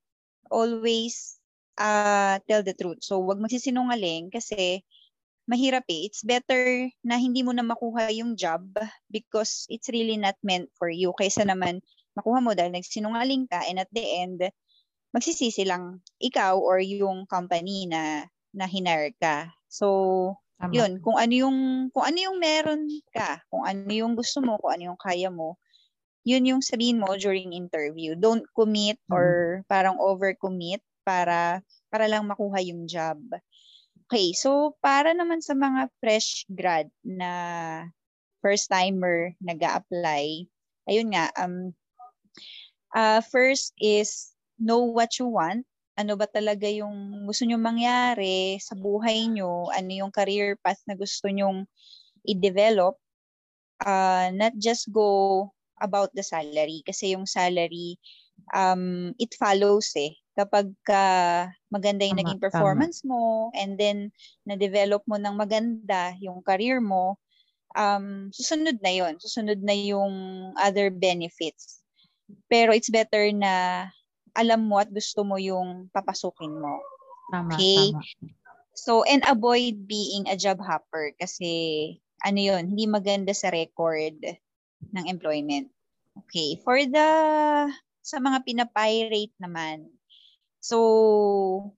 always uh, tell the truth. So, wag magsisinungaling kasi mahirap eh. It's better na hindi mo na makuha yung job because it's really not meant for you. Kaysa naman makuha mo dahil nagsinungaling ka and at the end, magsisisi lang ikaw or yung company na na hinar ka. So, Tama. yun, kung ano yung kung ano yung meron ka, kung ano yung gusto mo, kung ano yung kaya mo, yun yung sabihin mo during interview. Don't commit or parang overcommit para para lang makuha yung job. Okay, so para naman sa mga fresh grad na first timer nag apply ayun nga um uh, first is know what you want ano ba talaga yung gusto nyo mangyari sa buhay nyo, ano yung career path na gusto nyong i-develop, uh, not just go about the salary. Kasi yung salary, um, it follows eh. Kapag ka maganda yung Tama, naging performance mo, and then na-develop mo ng maganda yung career mo, um, susunod na yon Susunod na yung other benefits. Pero it's better na alam mo at gusto mo yung papasukin mo. Tama, Okay. tama. So, and avoid being a job hopper kasi ano yun, hindi maganda sa record ng employment. Okay. For the, sa mga pinapirate naman, so,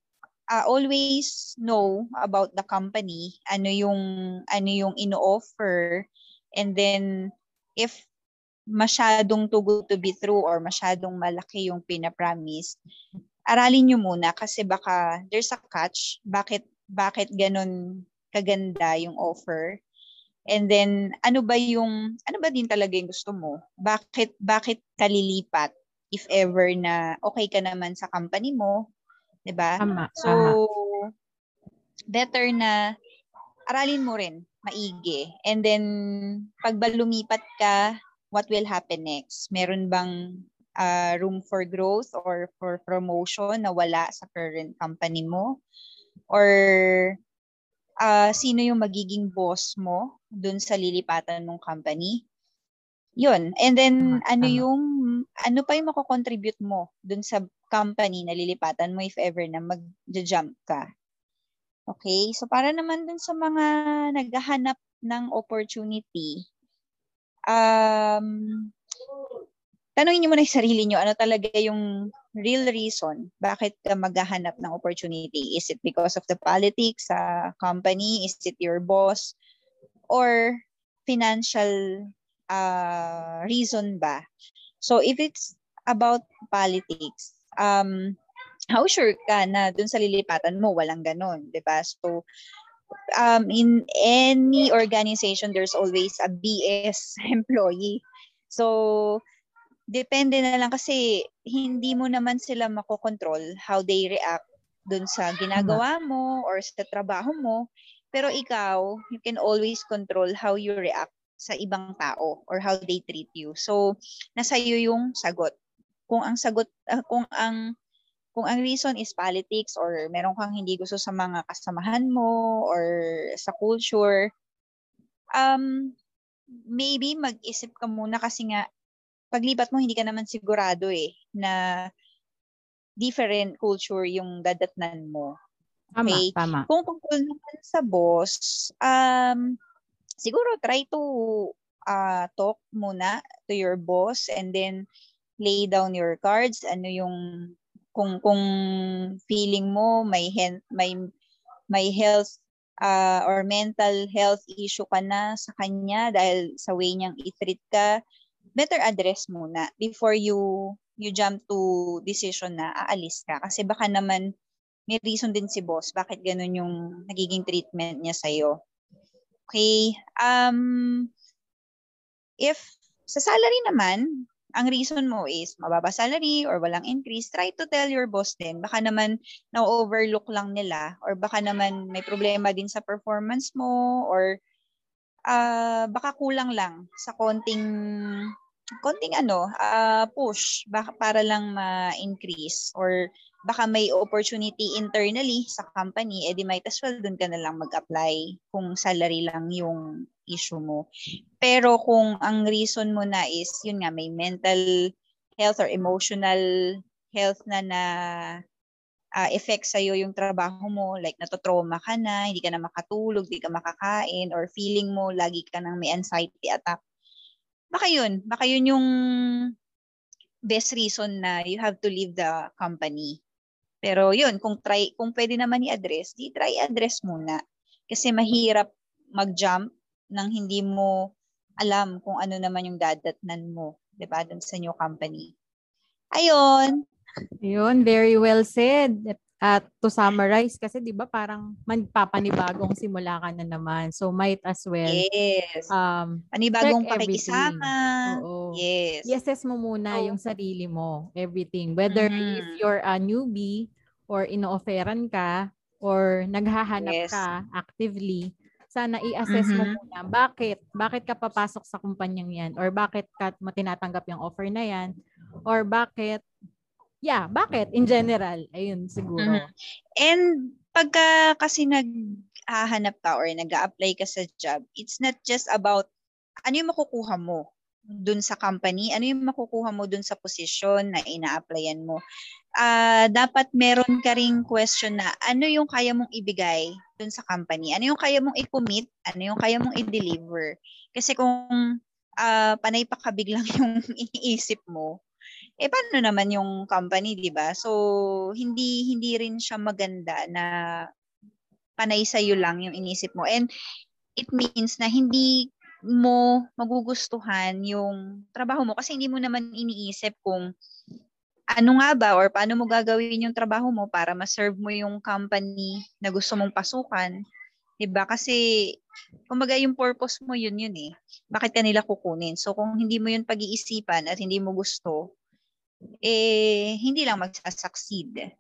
uh, always know about the company, ano yung, ano yung ino-offer, and then, if masyadong too good to be true or masyadong malaki yung pinapromise, aralin nyo muna kasi baka there's a catch. Bakit, bakit ganun kaganda yung offer? And then, ano ba yung, ano ba din talaga yung gusto mo? Bakit, bakit kalilipat if ever na okay ka naman sa company mo? 'di ba? So, tama. better na aralin mo rin maigi. And then, pag lumipat ka, what will happen next? Meron bang uh, room for growth or for promotion na wala sa current company mo? Or uh, sino yung magiging boss mo dun sa lilipatan mong company? Yun. And then, Tama, ano yung, ano pa yung mako-contribute mo dun sa company na lilipatan mo if ever na mag-jump ka? Okay? So, para naman dun sa mga naghahanap ng opportunity, um, tanungin niyo muna yung sarili niyo, ano talaga yung real reason bakit ka maghahanap ng opportunity? Is it because of the politics sa company? Is it your boss? Or financial uh, reason ba? So, if it's about politics, um, how sure ka na dun sa lilipatan mo, walang ganon, di ba? So, um, in any organization, there's always a BS employee. So, depende na lang kasi hindi mo naman sila makokontrol how they react dun sa ginagawa mo or sa trabaho mo. Pero ikaw, you can always control how you react sa ibang tao or how they treat you. So, nasa iyo yung sagot. Kung ang sagot, ah, kung ang kung ang reason is politics or meron kang hindi gusto sa mga kasamahan mo or sa culture, um, maybe mag-isip ka muna kasi nga, paglipat mo, hindi ka naman sigurado eh, na different culture yung dadatnan mo. Tama, Okay. tama. Kung tungkol naman sa boss, um, siguro try to uh, talk muna to your boss and then lay down your cards. Ano yung kung kung feeling mo may hen- may may health uh, or mental health issue ka na sa kanya dahil sa way niyang i-treat ka, better address muna before you you jump to decision na aalis ka kasi baka naman may reason din si boss bakit ganun yung nagiging treatment niya sa'yo. Okay. Um, if sa salary naman, ang reason mo is mababa salary or walang increase, try to tell your boss din. Baka naman na-overlook lang nila or baka naman may problema din sa performance mo or ah baka kulang lang sa konting konting ano, ah push baka para lang ma-increase or baka may opportunity internally sa company, edi might as well dun ka na lang mag-apply kung salary lang yung issue mo. Pero kung ang reason mo na is, yun nga, may mental health or emotional health na na uh, effect sa'yo yung trabaho mo, like natotrauma ka na, hindi ka na makatulog, hindi ka makakain, or feeling mo lagi ka nang may anxiety attack. Baka yun, baka yun yung best reason na you have to leave the company. Pero yun, kung try, kung pwede naman i-address, di try address muna. Kasi mahirap mag-jump nang hindi mo alam kung ano naman yung dadatnan mo, 'di ba, dun sa new company. Ayun. Yun, very well said. At to summarize, kasi di ba parang magpapanibagong simula ka na naman. So might as well Yes. um, Panibagong pakikisama. Oo. Yes. i-assess mo muna Oo. yung sarili mo, everything. Whether if Mhm. you're a newbie or ino-offeran ka or naghahanap Yes. ka actively, sana i-assess mo Mhm. muna bakit bakit ka papasok sa kumpanyang 'yan or bakit ka mo tinatanggap yung offer na 'yan or bakit yeah, bakit in general. Ayun siguro. Mhm. And pagka kasi naghahanap ka or nag apply ka sa job, it's not just about ano yung makukuha mo dun sa company, ano yung makukuha mo dun sa posisyon na ina-applyan mo. Ah, dapat meron ka ring question na ano yung kaya mong ibigay dun sa company? Ano yung kaya mong i-commit? Ano yung kaya mong i-deliver? Kasi kung ah, panay pa kabig lang yung iniisip mo, eh paano naman yung company, 'di ba? So hindi hindi rin siya maganda na panay sa lang yung inisip mo. And it means na hindi mo magugustuhan yung trabaho mo kasi hindi mo naman iniisip kung ano nga ba or paano mo gagawin yung trabaho mo para ma-serve mo yung company na gusto mong pasukan. 'Di ba? Kasi kumbaga yung purpose mo yun yun eh. Bakit ka nila kukunin? So kung hindi mo yun pag-iisipan at hindi mo gusto, eh hindi lang magsasucceed.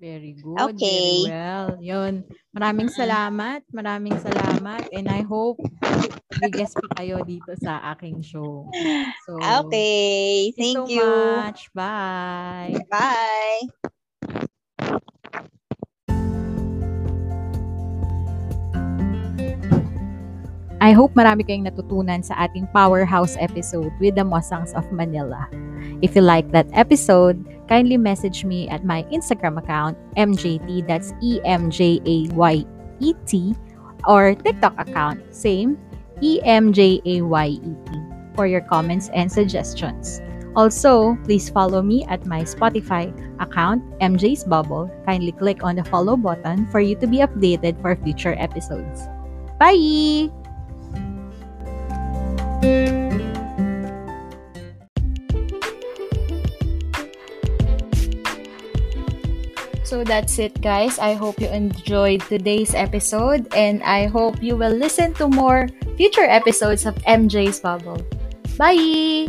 Very good. Okay. Very well. Yun. Maraming salamat. Maraming salamat. And I hope bigyan pa kayo dito sa aking show. So, Okay, thank thank you so you. much. Bye. Bye. I hope marami kayong natutunan sa ating Powerhouse episode with the Mustangs of Manila. If you like that episode, kindly message me at my Instagram account, MJT, that's E-M-J-A-Y-E-T, or TikTok account, same, E-M-J-A-Y-E-T, for your comments and suggestions. Also, please follow me at my Spotify account, MJ's Bubble. Kindly click on the follow button for you to be updated for future episodes. Bye! So that's it, guys. I hope you enjoyed today's episode, and I hope you will listen to more future episodes of MJ's Bubble. Bye!